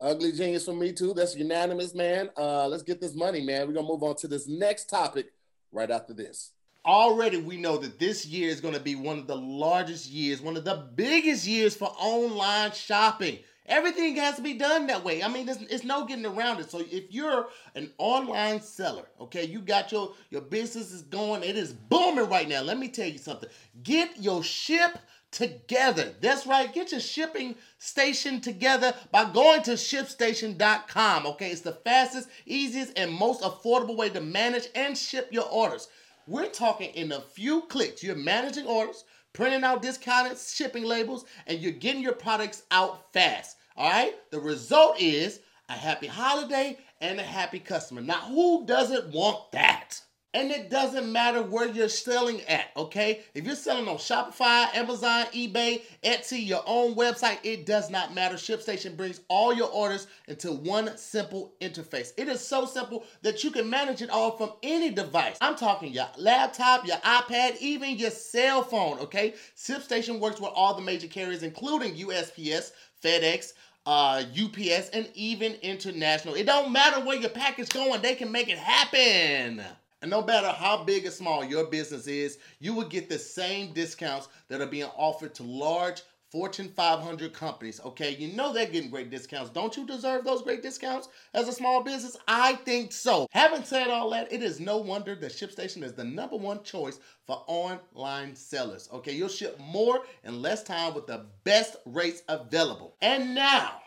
Speaker 4: Ugly genius for me too. That's unanimous, man. Uh, let's get this money, man. We're gonna move on to this next topic right after this.
Speaker 6: already we know that this year is going to be one of the largest years, one of the biggest years for online shopping. Everything has to be done that way. I mean, there's, it's no getting around it. So if you're an online seller, okay, you got your your business is going, it is booming right now. Let me tell you something. Get your ship together. That's right. Get your shipping station together by going to shipstation.com. Okay, it's the fastest, easiest, and most affordable way to manage and ship your orders. We're talking in a few clicks. You're managing orders, printing out discounted shipping labels, and you're getting your products out fast. All right? The result is a happy holiday and a happy customer. Now, who doesn't want that? And it doesn't matter where you're selling at, okay? If you're selling on Shopify, Amazon, eBay, Etsy, your own website, it does not matter. ShipStation brings all your orders into one simple interface. It is so simple that you can manage it all from any device. I'm talking your laptop, your iPad, even your cell phone, okay? ShipStation works with all the major carriers, including USPS, FedEx, uh, UPS, and even international. It don't matter where your package going, they can make it happen. And no matter how big or small your business is, you will get the same discounts that are being offered to large Fortune 500 companies. Okay, you know they're getting great discounts. Don't you deserve those great discounts as a small business? I think so. Having said all that, it is no wonder that ShipStation is the number one choice for online sellers. Okay, you'll ship more in less time with the best rates available. And now,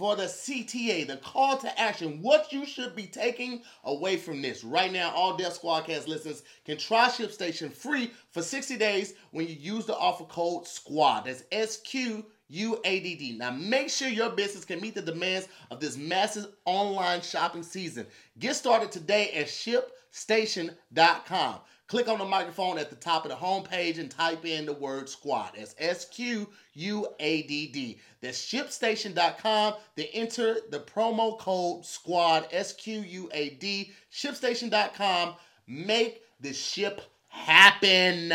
Speaker 6: for the CTA, the call to action, what you should be taking away from this. Right now, all Death Squadcast listeners can try ShipStation free for 60 days when you use the offer code SQUAD. That's S Q U A D D. Now, make sure your business can meet the demands of this massive online shopping season. Get started today at shipstation.com. Click on the microphone at the top of the homepage and type in the word squad. That's S Q U A D D. That's shipstation.com. Then enter the promo code SQUAD, S Q U A D, shipstation.com. Make the ship happen.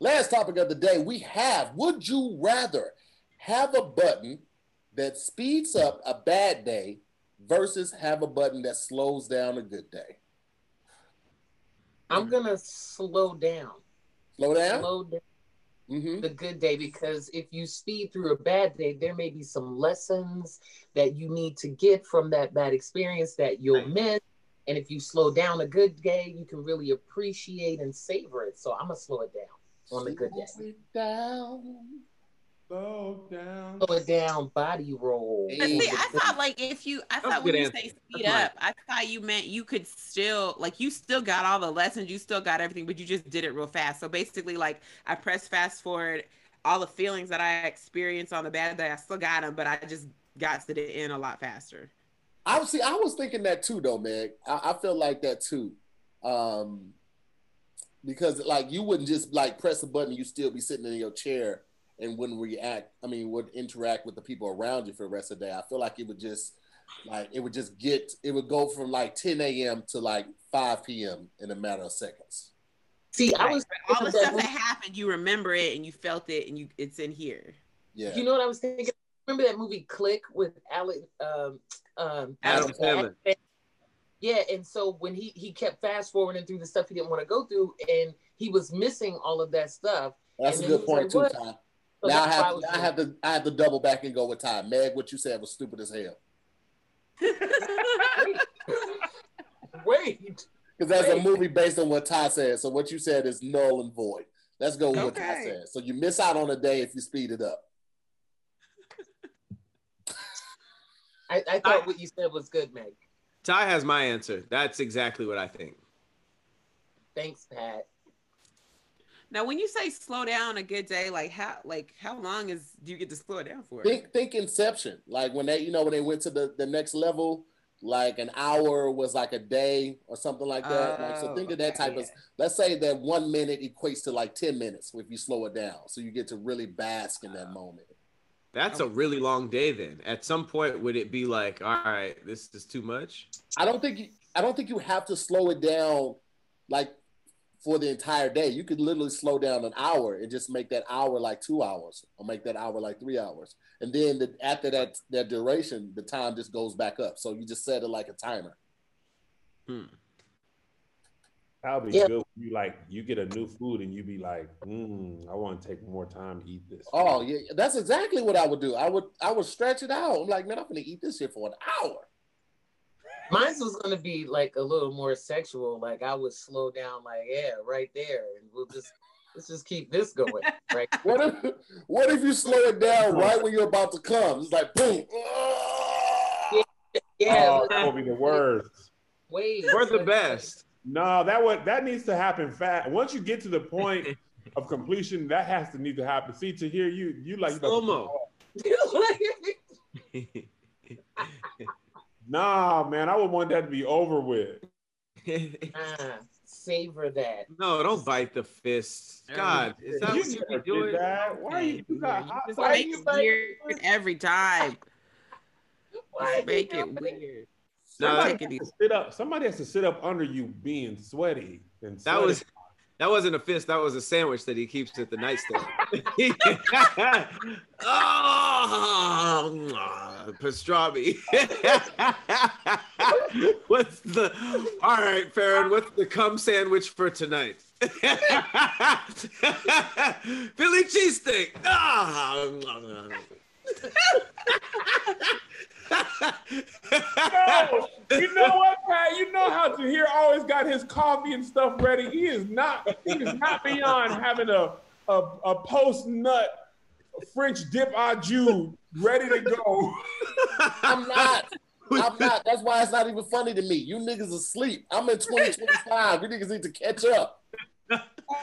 Speaker 4: Last topic of the day we have would you rather have a button that speeds up a bad day versus have a button that slows down a good day?
Speaker 1: I'm gonna slow down.
Speaker 4: Slow down?
Speaker 1: Slow down
Speaker 4: Mm-hmm.
Speaker 1: the good day because if you speed through a bad day, there may be some lessons that you need to get from that bad experience that you'll
Speaker 5: Right.
Speaker 1: miss. And if you slow down a good day, you can really appreciate and savor it. So I'm gonna slow it down on the good day.
Speaker 4: It down.
Speaker 2: Slow down.
Speaker 1: Slow down, body roll.
Speaker 3: But see, I thought like if you, I
Speaker 5: That's
Speaker 3: thought when you
Speaker 5: answer.
Speaker 3: say speed
Speaker 5: That's mine.
Speaker 3: up, I thought you meant you could still like you still got all the lessons, you still got everything, but you just did it real fast. So basically, like I press fast forward all the feelings that I experienced on the bad day, I still got them, but I just got to the end a lot faster.
Speaker 4: I see. I was thinking that too, though, man. I, I feel like that too, um, because like you wouldn't just like press a button, you still be sitting in your chair and wouldn't react. I mean, would interact with the people around you for the rest of the day. I feel like it would just like it would just get. It would go from like 10 a.m. to like 5 p.m. in a matter of seconds.
Speaker 1: See, I was
Speaker 3: all the stuff
Speaker 1: that-
Speaker 3: that happened, you remember it and you felt it, and you it's in here.
Speaker 4: Yeah.
Speaker 1: You know what I was thinking? Remember that movie Click with Alec um um
Speaker 5: Adam Sandler.
Speaker 1: Yeah, and so when he he kept fast forwarding through the stuff he didn't want to go through, and he was missing all of that stuff.
Speaker 4: That's a
Speaker 1: And then
Speaker 4: good
Speaker 1: he was
Speaker 4: point too, Ty.
Speaker 1: So
Speaker 4: now I have,
Speaker 1: was
Speaker 4: I have to I have to double back and go with Ty. Meg, what you said was stupid as hell. [laughs]
Speaker 1: wait.
Speaker 4: Because that's a movie based on what Ty said. So what you said is null and void. Let's go with what Ty said. So you miss out on a day if you speed it up. [laughs]
Speaker 1: I, I thought what you said was good, Meg.
Speaker 5: Ty has my answer. That's exactly what I think.
Speaker 1: Thanks, Pat.
Speaker 3: Now, when you say slow down a good day, like how like how long is do you get to slow it down for?
Speaker 4: Think think Inception. Like when they, you know, when they went to the, the next level, like an hour was like a day or something like that. like so
Speaker 3: Oh,
Speaker 4: think of that
Speaker 3: okay,
Speaker 4: type of
Speaker 3: oh,
Speaker 4: let's say that one minute equates to like 10 minutes if you slow it down. So you get to really bask in that moment.
Speaker 5: That's a really long day then. At some point, would it be like, all right, this is too much?
Speaker 4: I don't think you, I don't think you have to slow it down like for the entire day. You could literally slow down an hour and just make that hour like two hours, or make that hour like three hours, and then the, after that that duration, the time just goes back up. So you just set it like a timer.
Speaker 5: Hmm.
Speaker 2: That would be
Speaker 1: Yeah.
Speaker 2: good. You like you get a new food and you be like, mm, I want to take more time to eat this.
Speaker 4: Oh yeah, that's exactly what I would do. I would I would stretch it out. I'm like, man, I'm gonna eat this shit for an hour.
Speaker 1: Mine was gonna be like a little more sexual. Like I would slow down, like yeah, right there, and we'll just let's just keep this going, right? [laughs]
Speaker 4: What if what if you slow it down right when you're about to come? It's like boom.
Speaker 1: Yeah,
Speaker 2: oh,
Speaker 1: like,
Speaker 2: that would be the worst.
Speaker 1: wait.
Speaker 5: We're the best.
Speaker 2: No, that would that needs to happen fast. Once you get to the point of completion, that has to need to happen. See, Tahir you, you like
Speaker 5: Slow mo. [laughs] [laughs]
Speaker 2: Nah, man, I would want that to be over with.
Speaker 1: Ah, [laughs] savor that.
Speaker 5: no, don't bite the fist. God, is that
Speaker 2: you
Speaker 5: what you
Speaker 2: never
Speaker 5: be doing?
Speaker 2: that. Why are you? you got hot why
Speaker 3: make
Speaker 2: you
Speaker 3: it
Speaker 2: like-
Speaker 3: weird every time.
Speaker 1: Why
Speaker 3: Make it
Speaker 1: know
Speaker 3: weird.
Speaker 5: No,
Speaker 2: Somebody
Speaker 3: Take it
Speaker 2: has
Speaker 3: easy.
Speaker 2: to sit up. Somebody has to sit up under you, being sweaty. And
Speaker 5: That was that wasn't a fist. That was a sandwich that he keeps at the nightstand. oh, [laughs] [laughs] pastrami. [laughs] what's the? All right, Farron. What's the cum sandwich for tonight? Philly cheesesteak. Ah.
Speaker 2: No, you know what, Pat? You know how to Tahir always got his coffee and stuff ready. He is not. He is not beyond having a a, a post nut French dip au jus ready to go.
Speaker 4: I'm not. I'm not. That's why it's not even funny to me. You niggas asleep. I'm in 2025. You niggas need to catch up.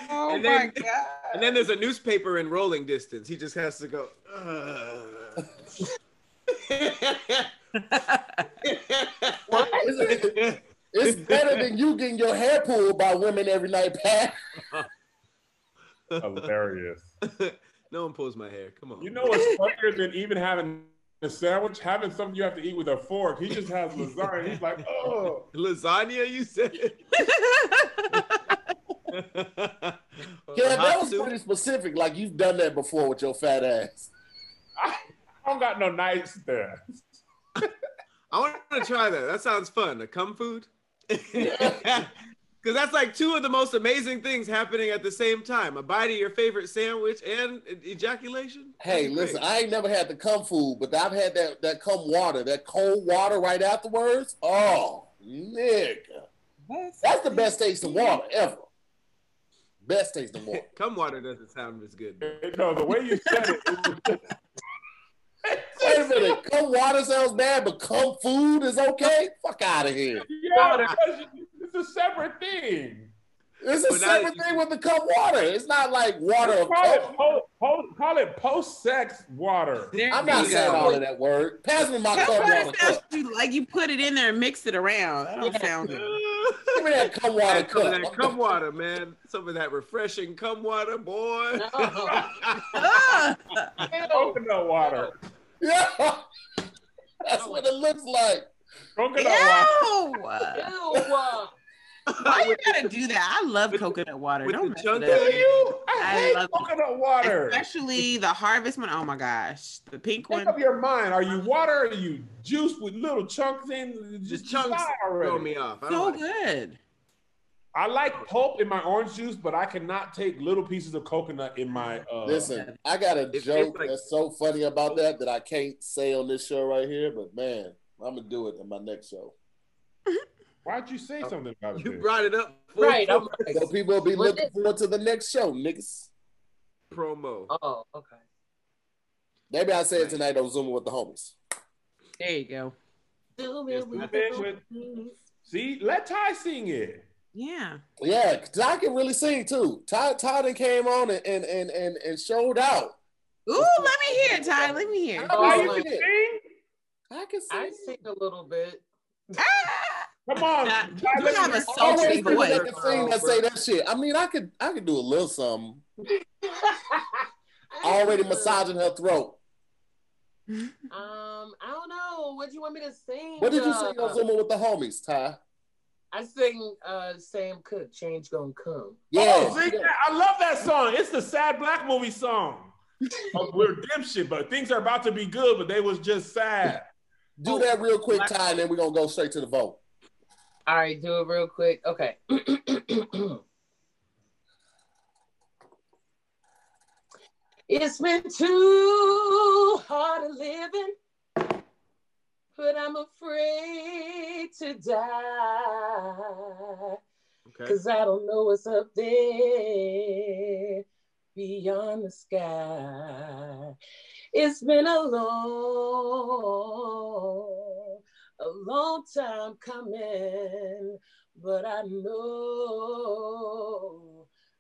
Speaker 3: Oh
Speaker 5: And then-
Speaker 3: my god.
Speaker 5: And then there's a newspaper in rolling distance. He just has to go. [laughs] "Ugh."
Speaker 4: It's, it's better than you getting your hair pulled by women every night, Pat.
Speaker 2: Hilarious.
Speaker 5: no one pulls my hair. Come on.
Speaker 2: You know what's funnier than even having a sandwich? Having something you have to eat with a fork. He just has lasagna. He's like, oh.
Speaker 5: lasagna? You said. [laughs]
Speaker 4: Yeah, that was pretty specific. Like you've done that before with your fat ass. [laughs]
Speaker 2: I don't got no nice there.
Speaker 5: I want to try that. That sounds fun. A cum food. Because that's like two of the most amazing things happening at the same time: a bite of your favorite sandwich and ejaculation.
Speaker 4: Hey, listen. I ain't never had the cum food, but I've had that that cum water, that cold water right afterwards. Oh, nigga. That's the best taste of water ever. Best taste of water.
Speaker 5: cum water doesn't sound as good.
Speaker 2: No, the way you said it, it was just-
Speaker 4: Wait a minute, cum water sounds bad, but cum food is okay? Fuck out of here.
Speaker 2: yeah, it's a separate thing.
Speaker 4: It's the
Speaker 5: Well,
Speaker 4: same
Speaker 5: that
Speaker 4: thing with the cup water. It's not like water
Speaker 2: Call it, po- po- call it post-sex water.
Speaker 3: There
Speaker 4: I'm not saying
Speaker 3: go.
Speaker 4: all of that word. Pass me my
Speaker 3: That
Speaker 4: cup water
Speaker 3: sounds
Speaker 4: cup.
Speaker 3: you- like you put it in there and mix it around. That don't sound good.
Speaker 4: Give me that cup water
Speaker 5: Some of
Speaker 4: cup.
Speaker 5: that cum water, man. Some of that refreshing cum water, boy. [laughs] [laughs] [laughs]
Speaker 2: Coconut water.
Speaker 4: Yeah. That's what it looks like.
Speaker 2: Coconut water.
Speaker 3: Ew!
Speaker 1: Ew. [laughs]
Speaker 3: Why [laughs] you gotta do that? I love coconut water.
Speaker 5: with
Speaker 3: Don't
Speaker 5: the
Speaker 3: mess
Speaker 5: chunk
Speaker 3: it up.
Speaker 2: You? I,
Speaker 3: I
Speaker 2: hate
Speaker 3: love it.
Speaker 2: coconut water.
Speaker 3: Especially the harvest one. Oh my gosh, the pink
Speaker 2: Make
Speaker 3: one.
Speaker 2: up your mind. Are you water? Are you juice with little chunks in?
Speaker 5: Just chunks
Speaker 2: decide already.
Speaker 5: throw me off. I
Speaker 3: So
Speaker 5: like
Speaker 3: good.
Speaker 2: I like pulp in my orange juice, but I cannot take little pieces of coconut in my. Uh,
Speaker 4: Listen, I got a joke
Speaker 5: like-
Speaker 4: that's so funny about that that I can't say on this show right here, but man, I'm gonna do it in my next show. [laughs]
Speaker 2: Why'd you say something about it?
Speaker 5: You
Speaker 2: then?
Speaker 5: brought it up for
Speaker 1: Right. I'm like,
Speaker 4: So people will be
Speaker 1: What
Speaker 4: looking
Speaker 1: is-
Speaker 4: forward to the next show, niggas.
Speaker 5: promo.
Speaker 1: oh, okay.
Speaker 4: Maybe I say it tonight on Zoom with the homies.
Speaker 3: There you go.
Speaker 1: Do with the
Speaker 2: bet See, let Ty sing it.
Speaker 3: Yeah.
Speaker 4: Yeah, I can really sing too. Ty Ty done came on and and and and, and showed out.
Speaker 3: Ooh, let me hear it, Ty. Let me hear. it.
Speaker 4: Oh,
Speaker 2: you can sing?
Speaker 4: I can sing.
Speaker 1: I sing a little bit.
Speaker 3: Ah! [laughs]
Speaker 2: Come on.
Speaker 3: Nah, you
Speaker 2: let
Speaker 3: have a
Speaker 4: Always
Speaker 3: sultry
Speaker 4: people
Speaker 3: voice.
Speaker 4: that can sing that say that shit. I mean, I could I could do a little something. [laughs] Already massaging her throat.
Speaker 1: Um, I don't know. What do you want me to sing?
Speaker 4: What did you
Speaker 1: uh,
Speaker 4: sing on Zoom with the homies, Ty?
Speaker 1: I sing uh Sam Cooke, Change Gonna Come.
Speaker 4: Yeah.
Speaker 2: Oh, sing that. I love that song. It's the sad black movie song. [laughs] We're dipshit, but things are about to be good, but they was just sad.
Speaker 4: Do that real quick, Ty, and then we're gonna go straight to the vote.
Speaker 1: All right, do it real quick. Okay. [clears throat] it's been too hard a living, but I'm afraid to die.
Speaker 5: Okay.
Speaker 1: Cause I don't know what's up there beyond the sky. It's been a long, a long time coming, but I know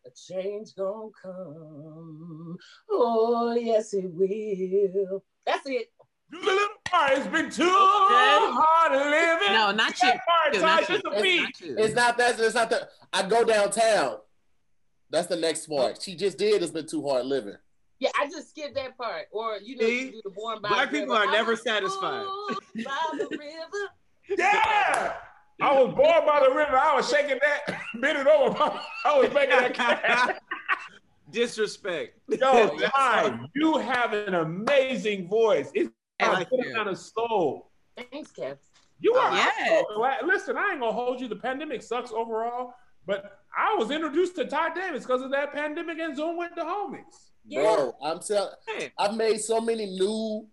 Speaker 1: a change gonna come. Oh, yes, it will. That's it.
Speaker 2: Do the little part. It's been too hard living.
Speaker 3: No, not you.
Speaker 2: That part,
Speaker 3: Not you.
Speaker 2: just a
Speaker 3: It's not you.
Speaker 4: It's not that. It's not that. I go downtown. That's the next part. Oh. She just did. It's been too hard living.
Speaker 1: Yeah, I just skipped that part. Or you know,
Speaker 5: See?
Speaker 1: you do the born by
Speaker 5: Black
Speaker 1: the
Speaker 5: people
Speaker 1: river.
Speaker 5: are never satisfied.
Speaker 1: By the river.
Speaker 2: Yeah. I was born by the river. I was shaking that, [laughs] bend it over. [laughs] I was making that cat. [laughs]
Speaker 5: Disrespect.
Speaker 2: Yo, Ty, you have an amazing voice. It's
Speaker 3: Thank
Speaker 2: got kind of soul.
Speaker 1: Thanks, Kev.
Speaker 2: You are.
Speaker 3: Yes.
Speaker 2: I'm so glad- Listen, I ain't gonna hold you. The pandemic sucks overall, but I was introduced to Ty Davis because of that pandemic and Zoom with the homies.
Speaker 4: Bro, I'm telling. I've made so many new,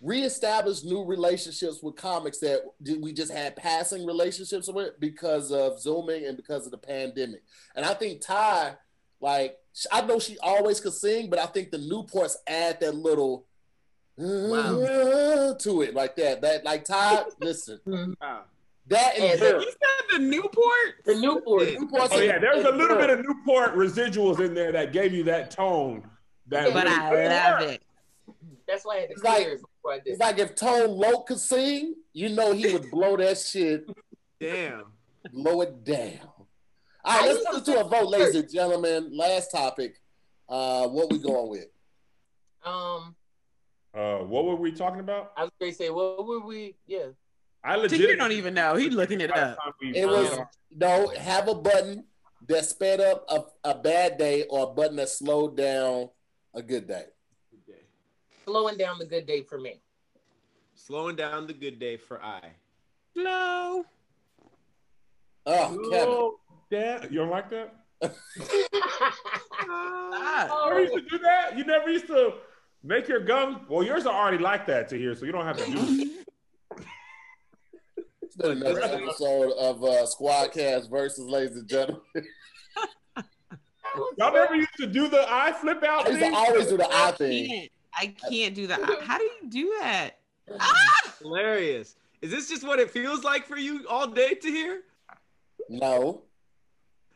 Speaker 4: reestablished new relationships with comics that we just had passing relationships with because of zooming and because of the pandemic. And I think Ty, like, I know she always could sing, but I think the Newports add that little [laughs] to it, like that. That like Ty, listen, [laughs] mm-hmm.
Speaker 5: wow.
Speaker 4: that and
Speaker 1: And
Speaker 4: her.
Speaker 3: You said the Newport?
Speaker 1: The Newport.
Speaker 4: Newports
Speaker 2: Oh
Speaker 4: and-
Speaker 2: yeah, there's a little bit of Newport residuals in there that gave you that tone. That
Speaker 3: But
Speaker 2: really-
Speaker 3: I love it.
Speaker 1: That's why I had to
Speaker 4: It's like-
Speaker 1: before I did.
Speaker 4: It's like if Tone Loc could sing, you know he would blow that shit,
Speaker 5: Damn.
Speaker 4: blow it down. All right, let's put it to a vote, ladies and gentlemen. Last topic. Uh, what we going with?
Speaker 1: Um,
Speaker 2: Uh, what were we talking about?
Speaker 1: I was going to say, what were we? Yeah.
Speaker 2: I
Speaker 3: You
Speaker 2: legit
Speaker 3: don't even know. He's looking it up.
Speaker 4: It was no have a button that sped up a, a bad day or a button that slowed down a good day.
Speaker 1: Slowing down the good day for me.
Speaker 5: Slowing down the good day for I.
Speaker 3: Hello.
Speaker 4: Oh, Kevin.
Speaker 2: Oh. You don't like that? [laughs]
Speaker 3: Ah.
Speaker 2: You never used to do that? You never used to make your gums? Well, yours are already like that Tahir, so you don't have to do it.
Speaker 4: It's been another episode of uh, Squadcast versus, ladies and gentlemen. [laughs]
Speaker 2: Y'all never used to do the eye flip out
Speaker 4: I used to
Speaker 2: thing?
Speaker 4: always do the eye
Speaker 3: I
Speaker 4: thing.
Speaker 3: can't. I can't do that. How do you do that? Ah! [laughs]
Speaker 5: Hilarious. Is this just what it feels like for you all day Tahir?
Speaker 4: No,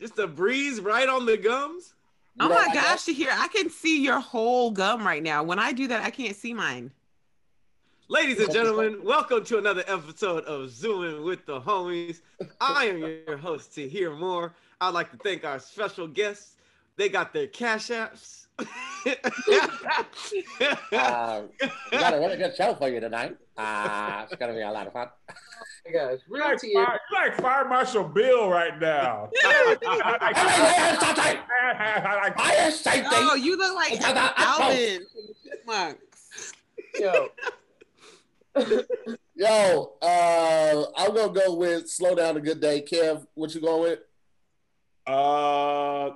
Speaker 5: Just a breeze right on the gums.
Speaker 4: You
Speaker 3: Oh
Speaker 4: know,
Speaker 3: my
Speaker 4: like
Speaker 3: gosh, Tahir, I can see your whole gum right now. When I do that, I can't see mine.
Speaker 5: Ladies and gentlemen, welcome to another episode of Zooming with the Homies. I am your host Tahir more. I'd like to thank our special guests. They got their cash apps. [laughs]
Speaker 7: Uh, we got a really good show for you tonight. Uh, it's going to be a lot of fun.
Speaker 1: My
Speaker 2: You
Speaker 1: real
Speaker 2: like,
Speaker 1: tears.
Speaker 2: fire, you like Fire Marshal Bill right now. [laughs]
Speaker 7: Fire safety. [laughs]
Speaker 3: Oh, you look like
Speaker 7: It's about Apple.
Speaker 3: Alvin from the Chipmunks.
Speaker 1: Yo,
Speaker 4: Yo, uh, I'm gonna go with slow down a good day. Kev, what you going with?
Speaker 2: uh,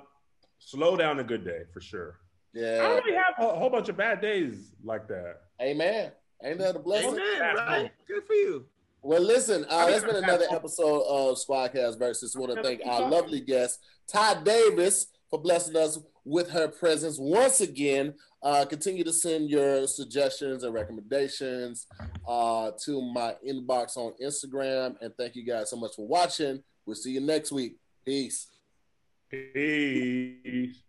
Speaker 2: slow down a good day for sure. I
Speaker 4: Yeah,
Speaker 2: don't really have a whole bunch of bad days like that.
Speaker 4: amen. Ain't that a blessing?
Speaker 5: Amen, right? Good for you.
Speaker 4: Well, listen, uh,
Speaker 2: I
Speaker 4: that's
Speaker 2: mean,
Speaker 4: been another episode of Squadcast versus. Want to thank our lovely guest Ty Davis for blessing us with her presence once again. Uh, continue to send your suggestions and recommendations uh, to my inbox on Instagram, and thank you guys so much for watching. We'll see you next week. Peace.
Speaker 2: Peace.